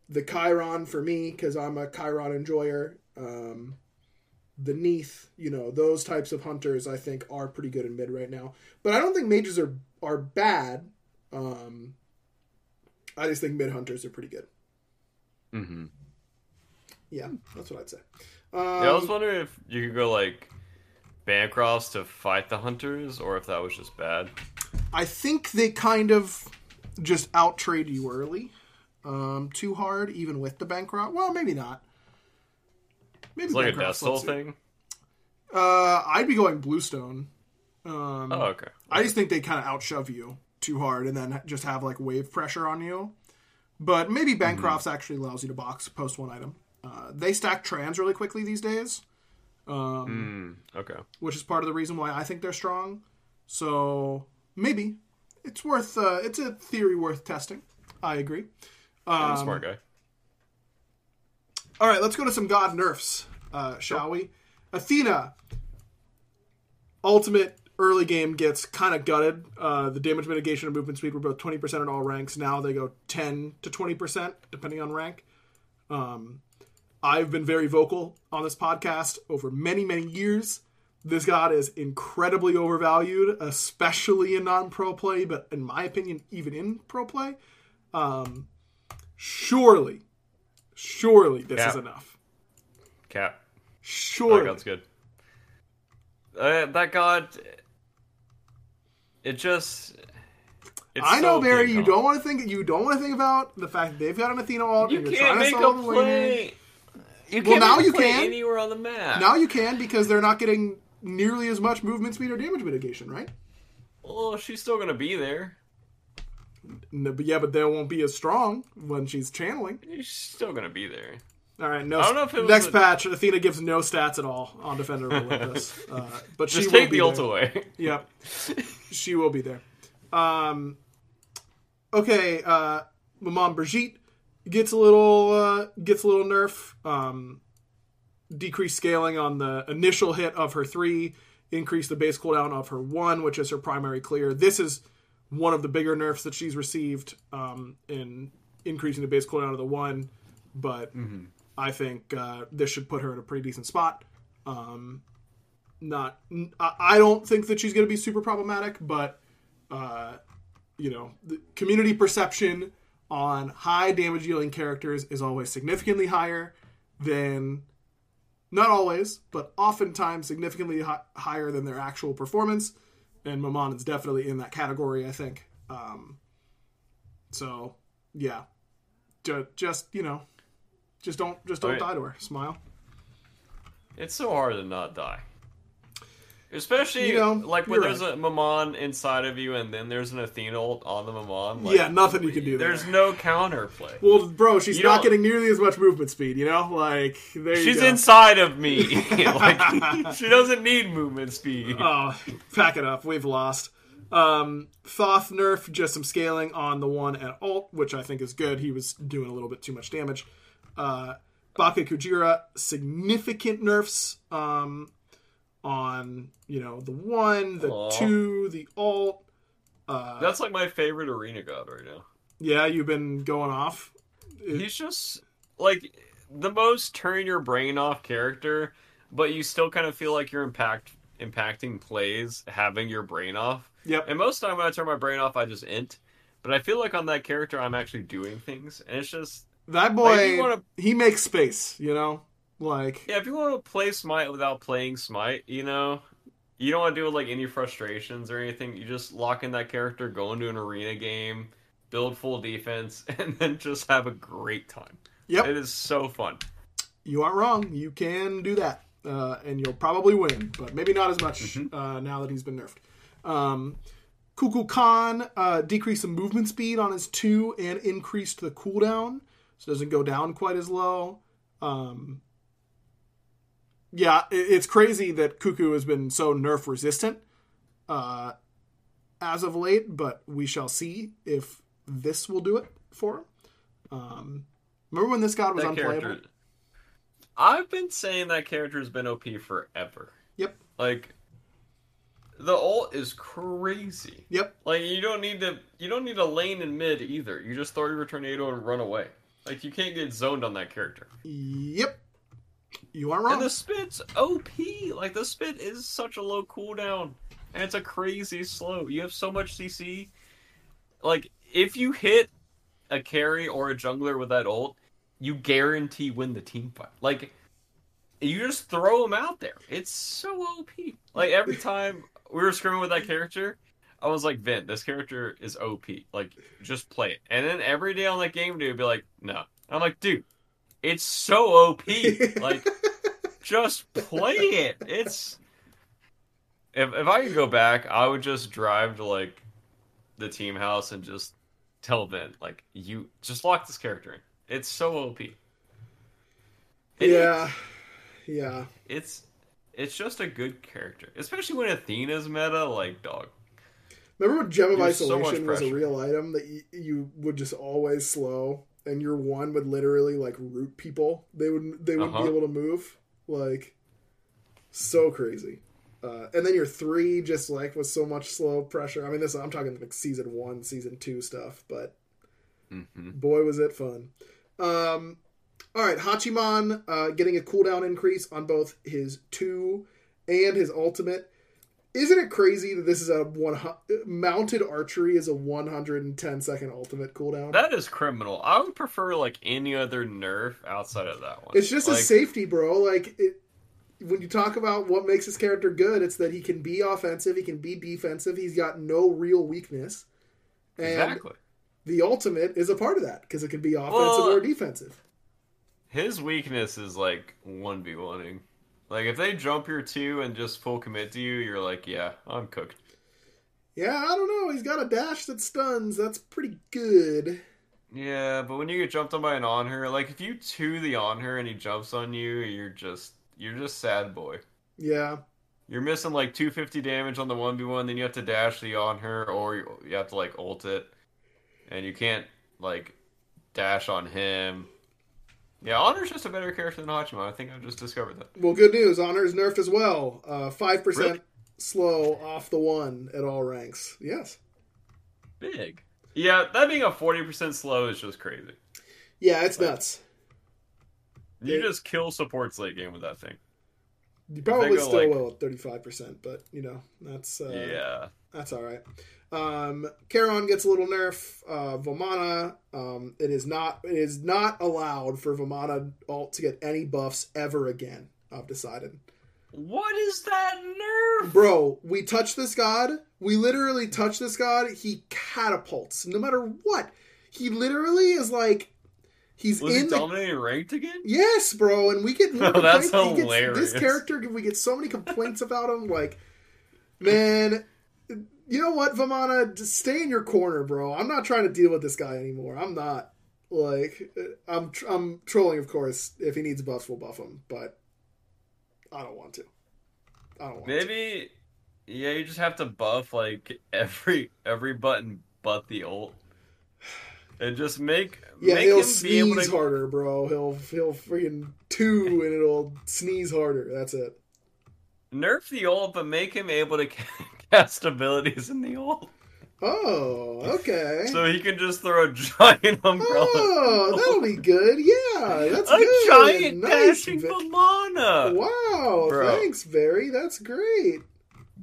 the Chiron for me because I'm a Chiron enjoyer. Um, the Neith, you know, those types of hunters I think are pretty good in mid right now. But I don't think mages are are bad. Um, I just think mid hunters are pretty good. Mm-hmm. Yeah, that's what I'd say. yeah, I was Um, wondering if you could go like Bancrofts to fight the hunters, or if that was just bad. I think they kind of just out trade you early, um, too hard, even with the Bancroft. Well, maybe not. Maybe It's like a Bancroft's Death Soul thing. Uh, I'd be going Bluestone. Um, Oh, okay. I just think they kind of outshove you too hard and then just have like wave pressure on you. But maybe Mm-hmm. Bancroft's actually allows you to box post one item. Uh, they stack trans really quickly these days, Mm, okay. which is part of the reason why I think they're strong. So maybe it's worth uh, it's a theory worth testing. I agree. I'm Um, a smart guy. All right, let's go to some god nerfs, uh, shall we? Athena, ultimate early game gets kind of gutted. Uh, the damage mitigation and movement speed were both 20% at all ranks. Now they go 10 to 20%, depending on rank. Um, I've been very vocal on this podcast over many, many years. This god is incredibly overvalued, especially in non pro play, but in my opinion, even in pro play. Um, surely, surely this Yeah. is enough. Cap. Sure. That god's good. Uh, that god. It just. It's I know, so Barry. You don't want to think. You don't want to think about the fact that they've got an Athena ult. You and you're can't trying make to a play. You Well, now you can. anywhere on the map. Now you can because they're not getting nearly as much movement speed or damage mitigation, right? Well, she's still gonna be there. No, but yeah, but they won't be as strong when she's channeling. She's still gonna be there. All right, no. I don't know if it next a- patch, Athena gives no stats at all on Defender of Olympus, uh, but she Just will take be the ult there. away. Yep. she will be there. Um, okay, uh, Maman Brigitte gets a little uh, gets a little nerf. Um, decreased scaling on the initial hit of her three, increase the base cooldown of her one, which is her primary clear. This is one of the bigger nerfs that she's received um, in increasing the base cooldown of the one, but I think uh, this should put her in a pretty decent spot. Um, not, I I don't think that she's going to be super problematic, but uh, you know, the community perception on high damage dealing characters is always significantly higher than, not always, but oftentimes significantly hi- higher than their actual performance. And Maman is definitely in that category, I think. Um, so, yeah, Ju- just you know, just don't just don't Right. die to her. Smile. It's so hard to not die. Especially You know, like when there's a Maman inside of you and then there's an Athena ult on the Maman. Like, yeah, nothing you can do. There's there. no counterplay. Well, bro, she's You not getting nearly as much movement speed. You know, like there She's inside of me. like she doesn't need movement speed. Oh, pack it up. We've lost. Um, Thoth nerf just some scaling on the one at alt, which I think is good. He was doing a little bit too much damage. Uh, Bake Kujira significant nerfs um, on you know the one, the Aw. two, the alt. Uh, That's like my favorite arena god right now. yeah, you've been going off. He's just like the most turn your brain off character, but you still kind of feel like you're impact impacting plays having your brain off. Yep. And most of the time when I turn my brain off, I just int. But I feel like on that character, I'm actually doing things, and it's just That boy, Like, wanna- he makes space. You know, like yeah. If you want to play Smite without playing Smite, you know, you don't want to do like any frustrations or anything. You just lock in that character, go into an arena game, build full defense, and then just have a great time. Yep. It is so fun. you aren't wrong. You can do that, uh, and you'll probably win, but maybe not as much Mm-hmm. uh, now that he's been nerfed. Um, Kukulkan uh, decreased the movement speed on his two and increased the cooldown, so it doesn't go down quite as low. Um, yeah, it's crazy that Cuckoo has been so nerf resistant uh, as of late, but we shall see if this will do it for him. Um, remember when this god was that unplayable? character. I've been saying that character has been OP forever. Yep. Like the ult is crazy. Yep. Like you don't need to you don't need a lane in mid either. You just throw your tornado and run away. Like you can't get zoned on that character. Yep. You aren't wrong. And the spit's OP. Like the spit is such a low cooldown, and it's a crazy slow. You have so much CC. Like if you hit a carry or a jungler with that ult, you guarantee win the team fight. Like you just throw them out there. It's so OP. Like every time we were screaming with that character, I was like, Vin, this character is OP. Like just play it. And then every day on that game, dude would be like, no. I'm like, dude, it's so OP. Like just play it. It's if if I could go back, I would just drive to like the team house and just tell Vin, like, you just lock this character in. It's so OP. And yeah, yeah. It's it's just a good character, especially when Athena's meta. Like, dog, Remember when Gem of There's so Isolation much was a real item that you, you would just always slow, and your one would literally like root people. They would they would Uh-huh. be able to move like so crazy. Uh, and then your three just like was so much slow pressure. I mean, this I'm talking like season one, season two stuff, but hmm boy was it fun. Um, all right, Hachiman uh, getting a cooldown increase on both his two and his ultimate. Isn't it crazy that this is a one mounted archery is a 110 second ultimate cooldown? that is criminal. I would prefer like any other nerf outside of that one. it's just a safety, bro. Like it, when you talk about what makes his character good, it's that he can be offensive, he can be defensive. He's got no real weakness, and exactly. the ultimate is a part of that because it can be offensive Well- or defensive. His weakness is like one v oneing. Like if they jump your two and just full commit to you, you're like, yeah, I'm cooked. Yeah, I don't know. He's got a dash that stuns. That's pretty good. Yeah, but when you get jumped on by an Anhur, like if you two the Anhur and he jumps on you, you're just you're just sad boy. Yeah. You're missing like 250 damage on the 1v1, then you have to dash the Anhur, or you you have to like ult it. And you can't like dash on him. Yeah, Anhur's just a better character than Hachiman. I think I just discovered that. Well, good news. Anhur's nerfed as well. Uh, 5% Really? slow off the one at all ranks. Yes. Big. Yeah, that being a 40% slow is just crazy. Yeah, it's nuts. You Yeah. just kill supports late game with that thing. You probably still like- will at 35%, but, you know, that's uh, yeah. that's all right. Um, Charon gets a little nerf. Uh, Vamana, um, it is not it is not allowed for Vamana alt to get any buffs ever again. I've decided. What is that nerf? Bro, we touch this god. We literally touch this god. He catapults no matter what. He literally is like he's Was in he the ranked again? yes, bro. And we get Oh, that's complaints. He gets- hilarious. this character, we get so many complaints about him. Like, man, you know what, Vamana, just stay in your corner, bro. I'm not trying to deal with this guy anymore. I'm not. Like, I'm tr- I'm trolling, of course. If he needs buffs, we'll buff him, but I don't want to. I don't want to. Maybe, yeah, you just have to buff like every every button but the ult, and just make Yeah, make he'll him be able sneeze to. harder, bro. He'll he'll freaking two and it'll sneeze harder. That's it. Nerf the ult, but make him able to cast abilities in the ult, Oh, okay. so he can just throw a giant umbrella. Oh, that'll be good. Yeah, that's a good. giant nice. dashing Vamana. Wow, Bro. thanks, Barry. That's great.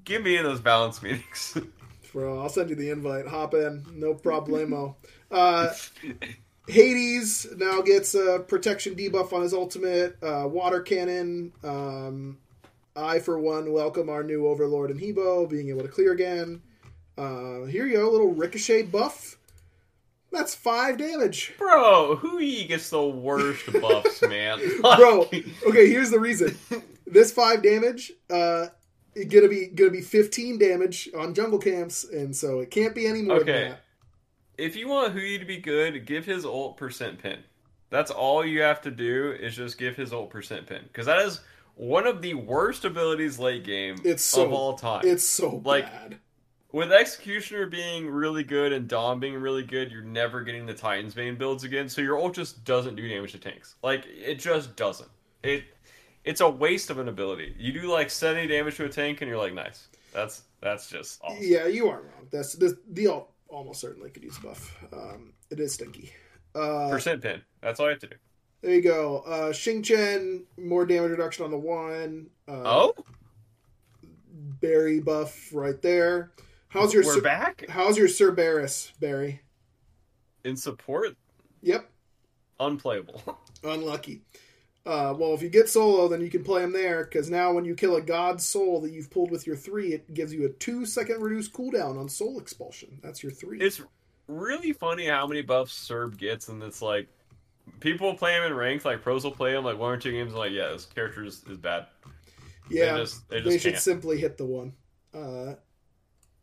Give me in those balance meetings. Bro, I'll send you the invite. Hop in, no problemo. Uh, Hades now gets a protection debuff on his ultimate. Uh, water cannon. Um, I, for one, welcome our new Overlord and He Bo being able to clear again. Uh, here you go, a little ricochet buff. That's five damage. Bro, Hou Yi gets the worst buffs, man. Bro, okay, here's the reason. This five damage, uh, it gonna be gonna be 15 damage on jungle camps, and so it can't be any more Okay. than that. if you want Hou Yi to be good, give his ult percent pen. That's all you have to do is just give his ult percent pen because that is one of the worst abilities late game It's so of all time. It's so Like- bad. With Executioner being really good and Dom being really good, you're never getting the Titan's Bane builds again. So your ult just doesn't do damage to tanks. Like it just doesn't. It it's a waste of an ability. You do like 70 damage to a tank and you're like, nice. That's that's just awesome. Yeah, you are wrong. That's this the ult almost certainly could use buff. Um, it is stinky. Uh, Percent pen. That's all you have to do. There you go. Uh, Xing Tian, more damage reduction on the one. Uh, Oh, Barry buff right there. How's your we're Cer- back How's your Cerberus, Barry? in support. Yep, Unplayable. unlucky. Uh, well, if you get solo, then you can play him there because now when you kill a god soul that you've pulled with your three, it gives you a two second reduced cooldown on soul expulsion. That's your three. it's really funny how many buffs Serb gets, and it's like people play him in ranked, like pros will play him like one or two games, and like yeah, this character is, is bad. yeah, they just- they they should can't. simply hit the one. Uh,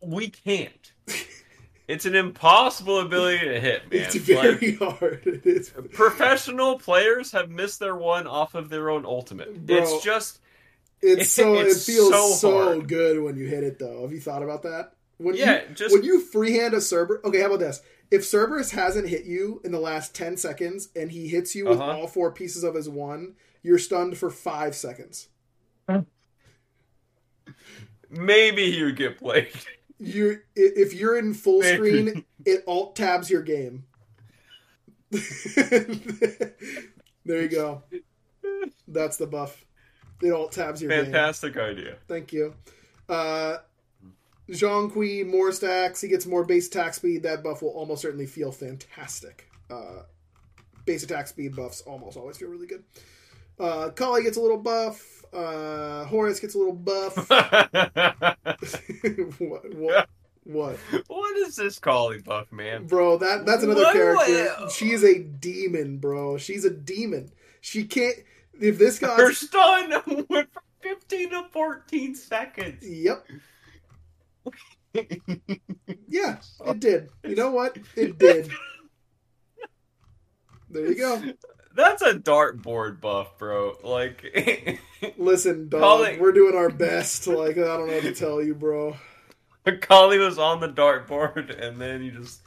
We can't. it's an impossible ability to hit, man. it's Like, very hard. It is. professional players have missed their one off of their own ultimate. Bro. It's just It's so It's it feels so so, good when you hit it though. Have you thought about that? When Yeah, you, just- when you freehand a Cerberus. Okay, how about this? If Cerberus hasn't hit you in the last ten seconds and he hits you with Uh-huh. all four pieces of his one, you're stunned for five seconds. maybe you get played. You're if you're in full Maybe. screen, it alt tabs your game. there you go. That's the buff. It alt tabs your game. Fantastic idea. Thank you. Uh, Kui, more stacks. He gets more base attack speed. That buff will almost certainly feel fantastic. Uh, base attack speed buffs almost always feel really good. Uh, Kali gets a little buff. Uh, Horus gets a little buff. what, what? What? what is this calling buff, man? Bro, that that's another What- character. what- She's a demon, bro. She's a demon. She can't. If this guy. Her stun went from 15 to 14 seconds. Yep. Yeah, it did. You know what? It did. There you go. That's a dartboard buff, bro. Like, Listen, dog, Colin- we're doing our best. Like, I don't know what to tell you, bro. Kali was on the dartboard, and then you just.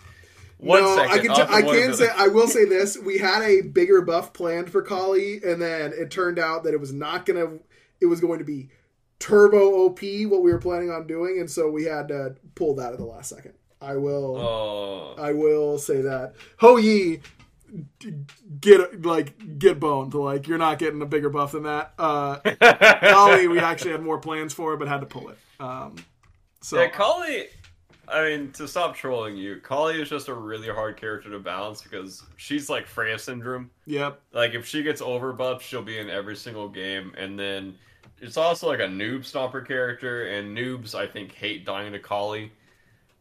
One no, second, I can. T- I can say. I will say this: we had a bigger buff planned for Kali, and then it turned out that it was not gonna. It was going to be turbo OP what we were planning on doing, and so we had to pull that at the last second. I will. Oh. I will say that. Hou Yi, get like get boned. Like you're not getting a bigger buff than that. Uh, Kali, we actually had more plans for, but had to pull it. Um, so Yeah, Kali. I mean, to stop trolling you, Kali is just a really hard character to balance because she's like Freya syndrome. yep, Like, if she gets overbuffed, she'll be in every single game. And then it's also like a noob stomper character, and noobs, I think, hate dying to Kali.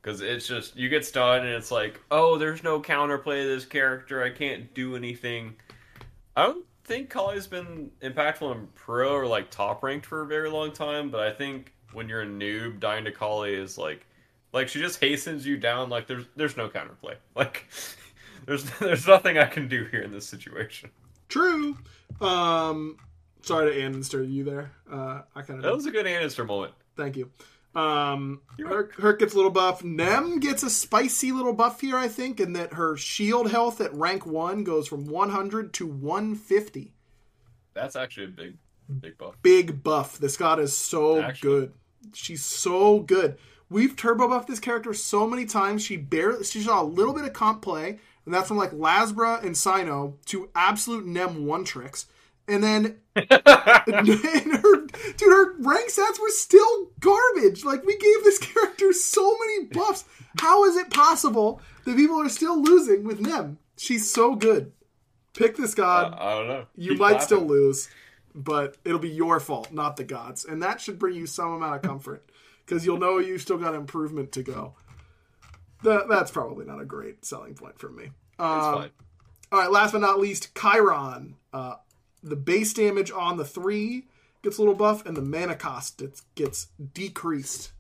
Because it's just, you get stunned, and it's like, oh, there's no counterplay to this character. I can't do anything. I don't think Kali's been impactful in pro or like top ranked for a very long time, but I think when you're a noob, dying to Kali is like, like she just hastens you down. Like there's there's no counterplay. Like there's there's nothing I can do here in this situation. true. Um, sorry to answer you there. Uh, I kind of That was a good Anister moment. thank you. Um, Herc, Herc gets a little buff. Nem gets a spicy little buff here, I think, in that her shield health at rank one goes from 100 to 150. That's actually a big big buff. big buff. This god is so Actually. good. She's so good. We've turbo buffed this character so many times. She barely she saw a little bit of comp play, and that's from like Lasbra and Sino to absolute Nem one tricks. And then and her dude, her rank stats were still garbage. Like we gave this character so many buffs. How is it possible that people are still losing with Nem? She's so good. Pick this god I don't know. you Keep might clapping. still lose, but it'll be your fault, not the gods, and that should bring you some amount of comfort because you'll know you still got improvement to go. That, that's probably not a great selling point for me. It's Um, fine. all right, last but not least, Chiron. Uh, the base damage on the three gets a little buff, and the mana cost gets, gets decreased.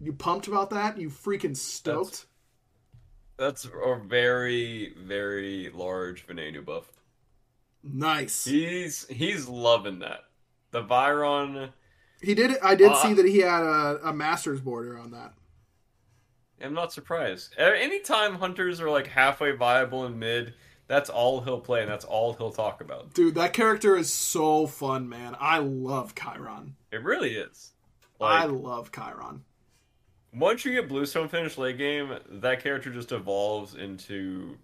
You pumped about that? You freaking stoked? That's a very very large Venenu buff. nice. He's he's loving that. The Viron. He did. I did Uh, see that he had a, a master's border on that. I'm not surprised. Anytime hunters are like halfway viable in mid, that's all he'll play and that's all he'll talk about. Dude, that character is so fun, man. I love Chiron. It really is. I love Chiron. once you get Bluestone finished late game, that character just evolves into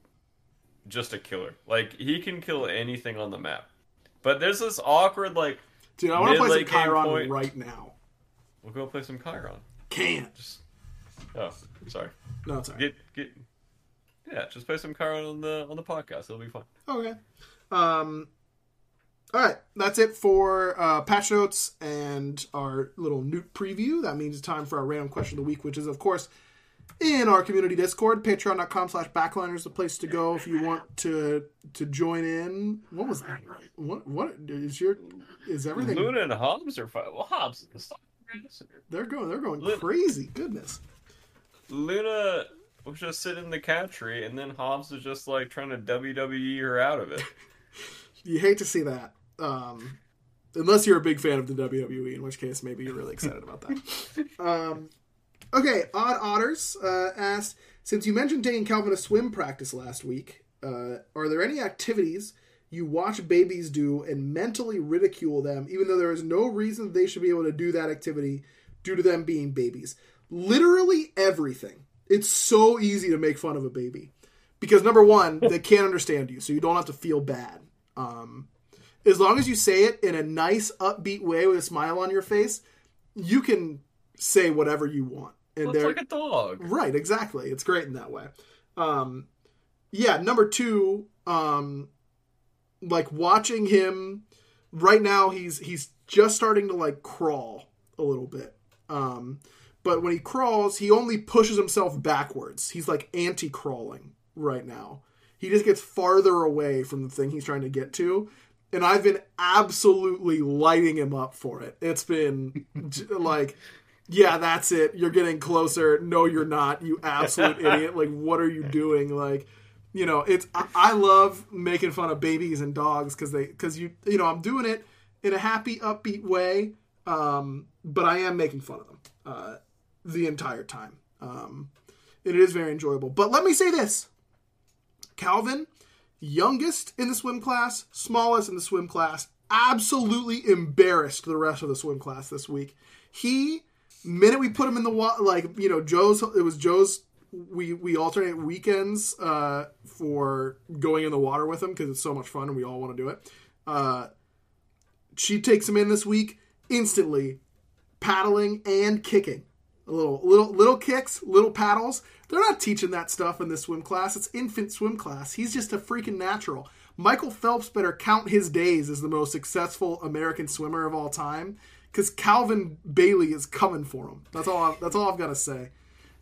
just a killer. Like he can kill anything on the map. But there's this awkward like Dude, I want to play some Chiron point. right now. we'll go play some Chiron. Can't. Just oh, sorry. No, it's alright. Get get yeah, just play some Chiron on the on the podcast. It'll be fun. Okay. Um. All right, that's it for uh, patch notes and our little Nut preview. That means it's time for our random question of the week, which is, of course, in our community Discord. Patreon.com slash backliners is the place to go if you want to to join in. What was that? What what is your is everything? Luna and Hobbs are fine. Well, Hobbs. They're going they're going Lu- crazy. Goodness. Luna was just sitting in the cat tree, and then Hobbs is just like trying to WWE her out of it. You hate to see that. Um, unless you're a big fan of the WWE, in which case maybe you're really excited about that. Um, okay, Odd Otters uh, asked Since you mentioned taking Calvin to swim practice last week, uh, are there any activities you watch babies do and mentally ridicule them, even though there is no reason they should be able to do that activity due to them being babies? Literally everything. It's so easy to make fun of a baby. Because number one, they can't understand you, so you don't have to feel bad. Um, as long as you say it in a nice, upbeat way with a smile on your face, you can say whatever you want. And Well, they're like a dog. right, exactly. It's great in that way. Um, yeah, number two, um, like watching him right now, he's he's just starting to like crawl a little bit. Um, but when he crawls, he only pushes himself backwards. He's like anti-crawling right now. He just gets farther away from the thing he's trying to get to. And I've been absolutely lighting him up for it. It's been like, yeah, that's it. You're getting closer. No, you're not. You absolute idiot. Like, what are you doing? Like, you know, it's I, I love making fun of babies and dogs because they because you you know I'm doing it in a happy, upbeat way. Um, but I am making fun of them uh, the entire time. Um, it is very enjoyable. But let me say this: Calvin, youngest in the swim class, smallest in the swim class, absolutely embarrassed the rest of the swim class this week. He, minute we put him in the water, like you know, Joe's. It was Joe's. We we alternate weekends uh, for going in the water with him because it's so much fun and we all want to do it. Uh, she takes him in this week instantly, paddling and kicking. Little little little kicks, little paddles. They're not teaching that stuff in this swim class. It's infant swim class. He's just a freaking natural. Michael Phelps better count his days as the most successful American swimmer of all time because Calvin Bailey is coming for him. That's all. I, that's all I've got to say.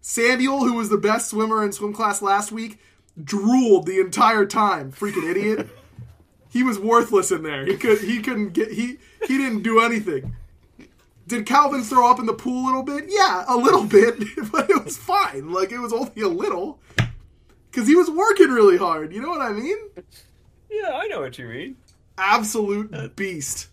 Samuel, who was the best swimmer in swim class last week, drooled the entire time. Freaking idiot. he was worthless in there. He could. He couldn't get. He he didn't do anything. Did Calvin throw up in the pool a little bit? Yeah, a little bit, but it was fine. Like it was only a little, because he was working really hard. You know what I mean? Yeah, I know what you mean. Absolute beast.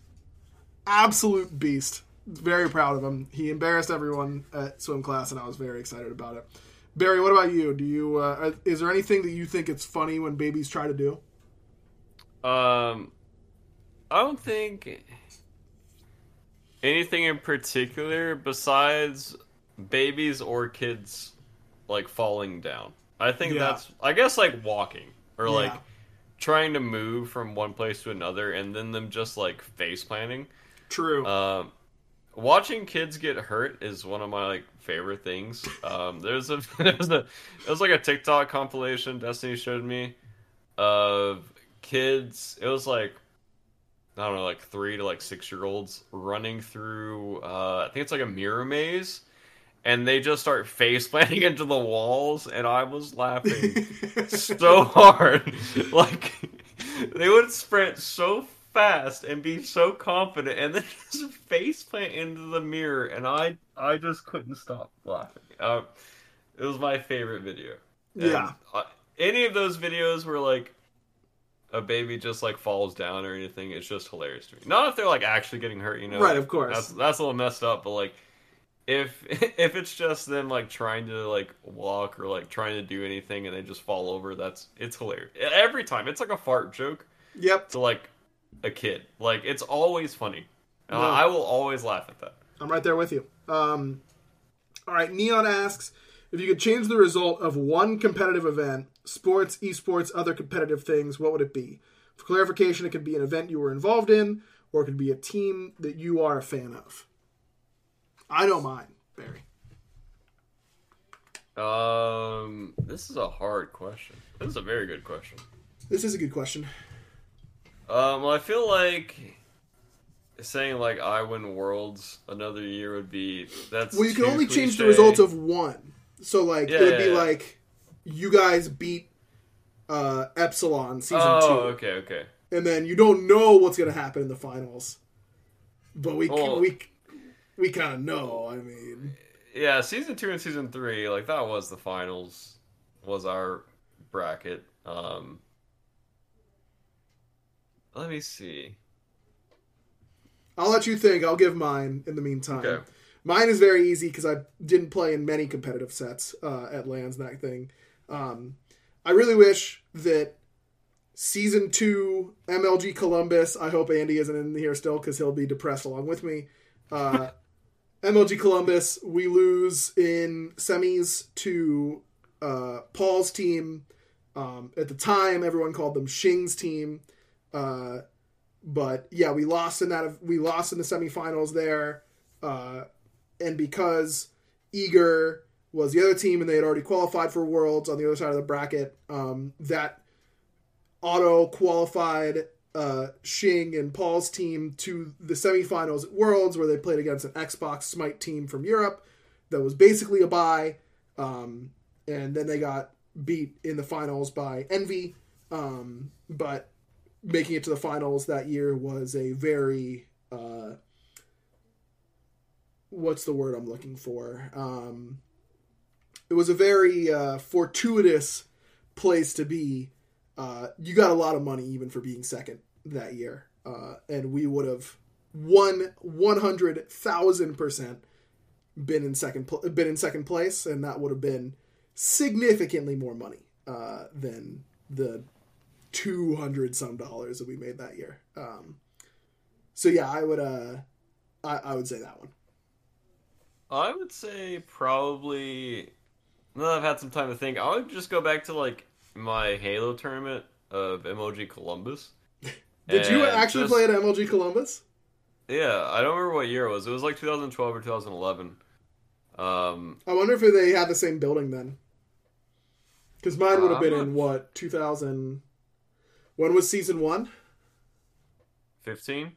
Absolute beast. Very proud of him. He embarrassed everyone at swim class, and I was very excited about it. Barry, what about you? Do you uh, is there anything that you think it's funny when babies try to do? Um, I don't think anything in particular besides babies or kids like falling down. I think Yeah. that's I guess like walking or like trying to move from one place to another and then them just like face planting. True. Um, watching kids get hurt is one of my like favorite things. Um, there's a there's a it was like a TikTok compilation Destiny showed me of kids. It was like I don't know, like three to like six year olds running through. Uh, I think it's like a mirror maze. And they just start face planting into the walls, and I was laughing so hard. Like they would sprint so fast and be so confident, and then just face plant into the mirror, and I I just couldn't stop laughing. Uh, it was my favorite video. And, Yeah. uh, any of those videos were like a baby just like falls down or anything, it's just hilarious to me. Not if they're like actually getting hurt, you know. Right, of course. That's that's a little messed up, but like if if it's just them like trying to like walk or like trying to do anything and they just fall over, that's it's hilarious. Every time. It's like a fart joke yep. to like a kid. Like it's always funny. Uh, I will always laugh at that. I'm right there with you. Um, all right, Neon asks If you could change the result of one competitive event, sports, esports, other competitive things, what would it be? For clarification, it could be an event you were involved in, or it could be a team that you are a fan of. I know mine, Barry. Um, this is a hard question. This is a very good question. This is a good question. Um, well, I feel like saying like I win worlds another year would be that's. Well, you can only change the result of one. So, like, Yeah, it would yeah, be yeah. like you guys beat uh, Epsilon season Oh, two, okay, okay. and then you don't know what's going to happen in the finals, but we Well- we we kind of know. I mean, Yeah, season two and season three, like that was the finals, was our bracket. Um, let me see. I'll let you think. I'll give mine in the meantime. Okay. Mine is very easy because I didn't play in many competitive sets uh, at lands and that thing. Um, I really wish that season two MLG Columbus. I hope Andy isn't in here still because he'll be depressed along with me. Uh, MLG Columbus, we lose in semis to uh, Paul's team. Um, at the time, everyone called them Shing's team. Uh, but yeah, we lost in that. We lost in the semifinals there, uh, and because Eager was the other team and they had already qualified for Worlds on the other side of the bracket, um, that auto qualified uh, Shing and Paul's team to the semifinals at Worlds, where they played against an Xbox Smite team from Europe that was basically a bye, um, and then they got beat in the finals by Envy. Um, but making it to the finals that year was a very uh, what's the word I'm looking for? Um, it was a very uh, fortuitous place to be. Uh, you got a lot of money even for being second that year, uh, and we would have won one hundred thousand percent been in second pl- been in second place, and that would have been significantly more money uh, than the two hundred some dollars that we made that year. Um, so yeah, I would uh, I, I would say that one. I would say probably. Now that I've had some time to think, I would just go back to like my Halo tournament of MLG Columbus. Did you actually just- play at MLG Columbus? Yeah, I don't remember what year it was. It was like 2012 or 2011. Um, I wonder if they had the same building then. Because mine would have been in what 2000. When was season one? 15.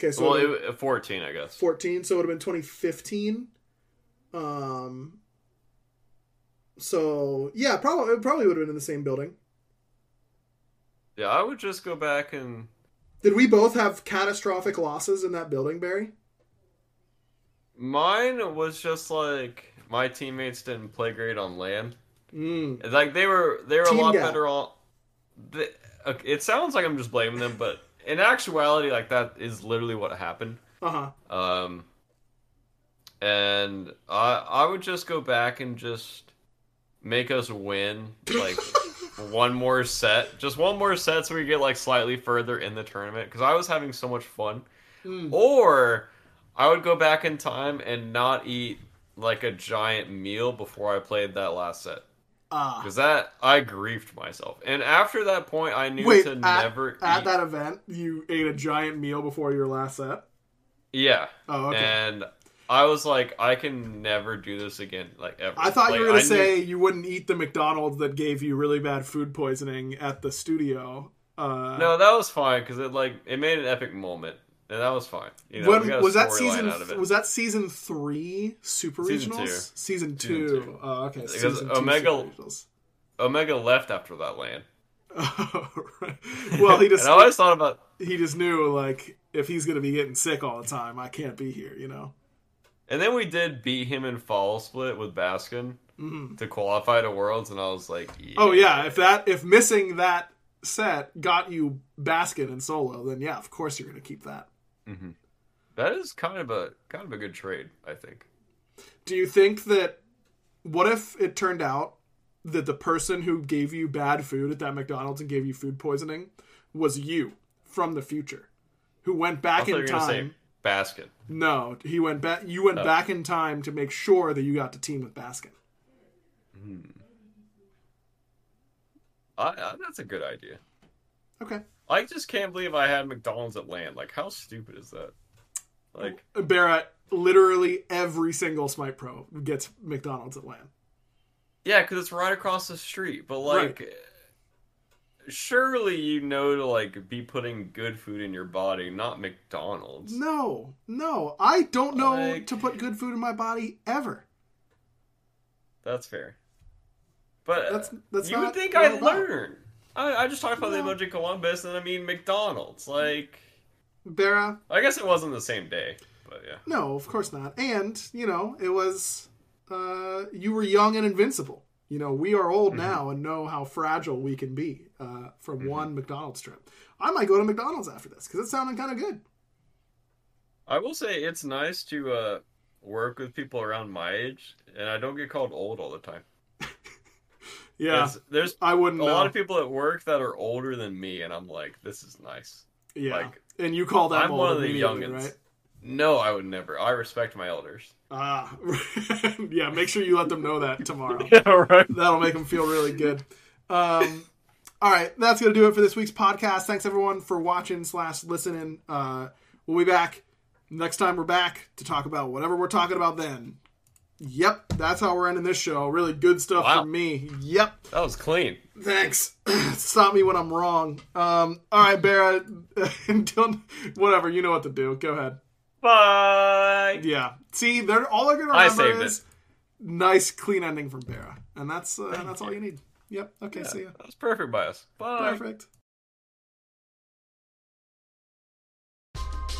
Okay, so well, it it, 14, I guess. 14 so it would have been 2015 um so yeah probably it probably would have been in the same building Yeah, I would just go back and did we both have catastrophic losses in that building barry mine was just like my teammates didn't play great on land. mm. Like they were they were Team a lot better on. The, okay, it sounds like I'm just blaming them, but in actuality, like that is literally what happened. uh-huh Um, and I I would just go back and just make us win like one more set, just one more set, so we get like slightly further in the tournament because I was having so much fun. Mm. Or I would go back in time and not eat like a giant meal before I played that last set ah because that I griefed myself. And after that point, I knew wait to at, never at eat. that event you ate a giant meal before your last set Yeah. oh okay And I was like, I can never do this again, like ever. i thought Like, you were gonna I knew- say you wouldn't eat the mcdonald's that gave you really bad food poisoning at the studio uh no, that was fine because it like it made an epic moment, and that was fine. You know, when we got a was that season? out of it. Was that season three Super Season Regionals? two. Season two. Season two. Oh, okay. Because season Omega- Omega left after that land, Oh, right. Well, he just and I always thought about he just knew like if he's gonna be getting sick all the time, I can't be here. You know. And then we did beat him in fall split with Baskin Mhm. to qualify to Worlds, and I was like, yeah. Oh yeah, if that if missing that set got you Baskin and solo, then yeah, of course you're gonna keep that. That is kind of a kind of a good trade, I think. Do you think that what if it turned out that the person who gave you bad food at that McDonald's and gave you food poisoning was you from the future, who went back in time? Baskin. No, he went back. You went Oh. back in time to make sure that you got to team with Baskin. Hmm. I, I, that's a good idea. Okay. I just can't believe I had McDonald's at land. Like, how stupid is that? Like, Barrett, literally every single Smite Pro gets McDonald's at land. yeah, because it's right across the street. But like, surely you know to like be putting good food in your body, not McDonald's. No, no, I don't know Like- to put good food in my body ever. That's fair. But That's- that's you would think I'd I'm about. learn. I, I just talked about No. the MLG Columbus, and I mean McDonald's. Like, Barra, I guess it wasn't the same day, but yeah. no, of course not. And you know, it was uh, you were young and invincible. You know, we are old now and know how fragile we can be uh, from one McDonald's trip. I might go to McDonald's after this because it sounded kind of good. I will say it's nice to uh, work with people around my age, and I don't get called old all the time. Yeah, 'Cause There's I wouldn't a know. lot of people at work that are older than me, and I'm like, this is nice. yeah, like, and you call that I'm one of the immediately, youngins. right? No, I would never. I respect my elders. Ah, yeah. Make sure you let them know that tomorrow. Yeah, right. That'll make them feel really good. Um, all right, that's gonna do it for this week's podcast. Thanks everyone for watching slash listening. Uh, we'll be back next time. We're back to talk about whatever we're talking about then. Yep, that's how we're ending this show. Really good stuff Wow. from me. Yep, That was clean. thanks. Stop me when I'm wrong. Um, all right. Until whatever, you know what to do. Go ahead. Bye. Yeah. See, they're all they're gonna I remember is nice, clean ending from Barra, and that's uh, that's all you need. Yep. Okay. See ya. That was perfect by us. Bye. Perfect.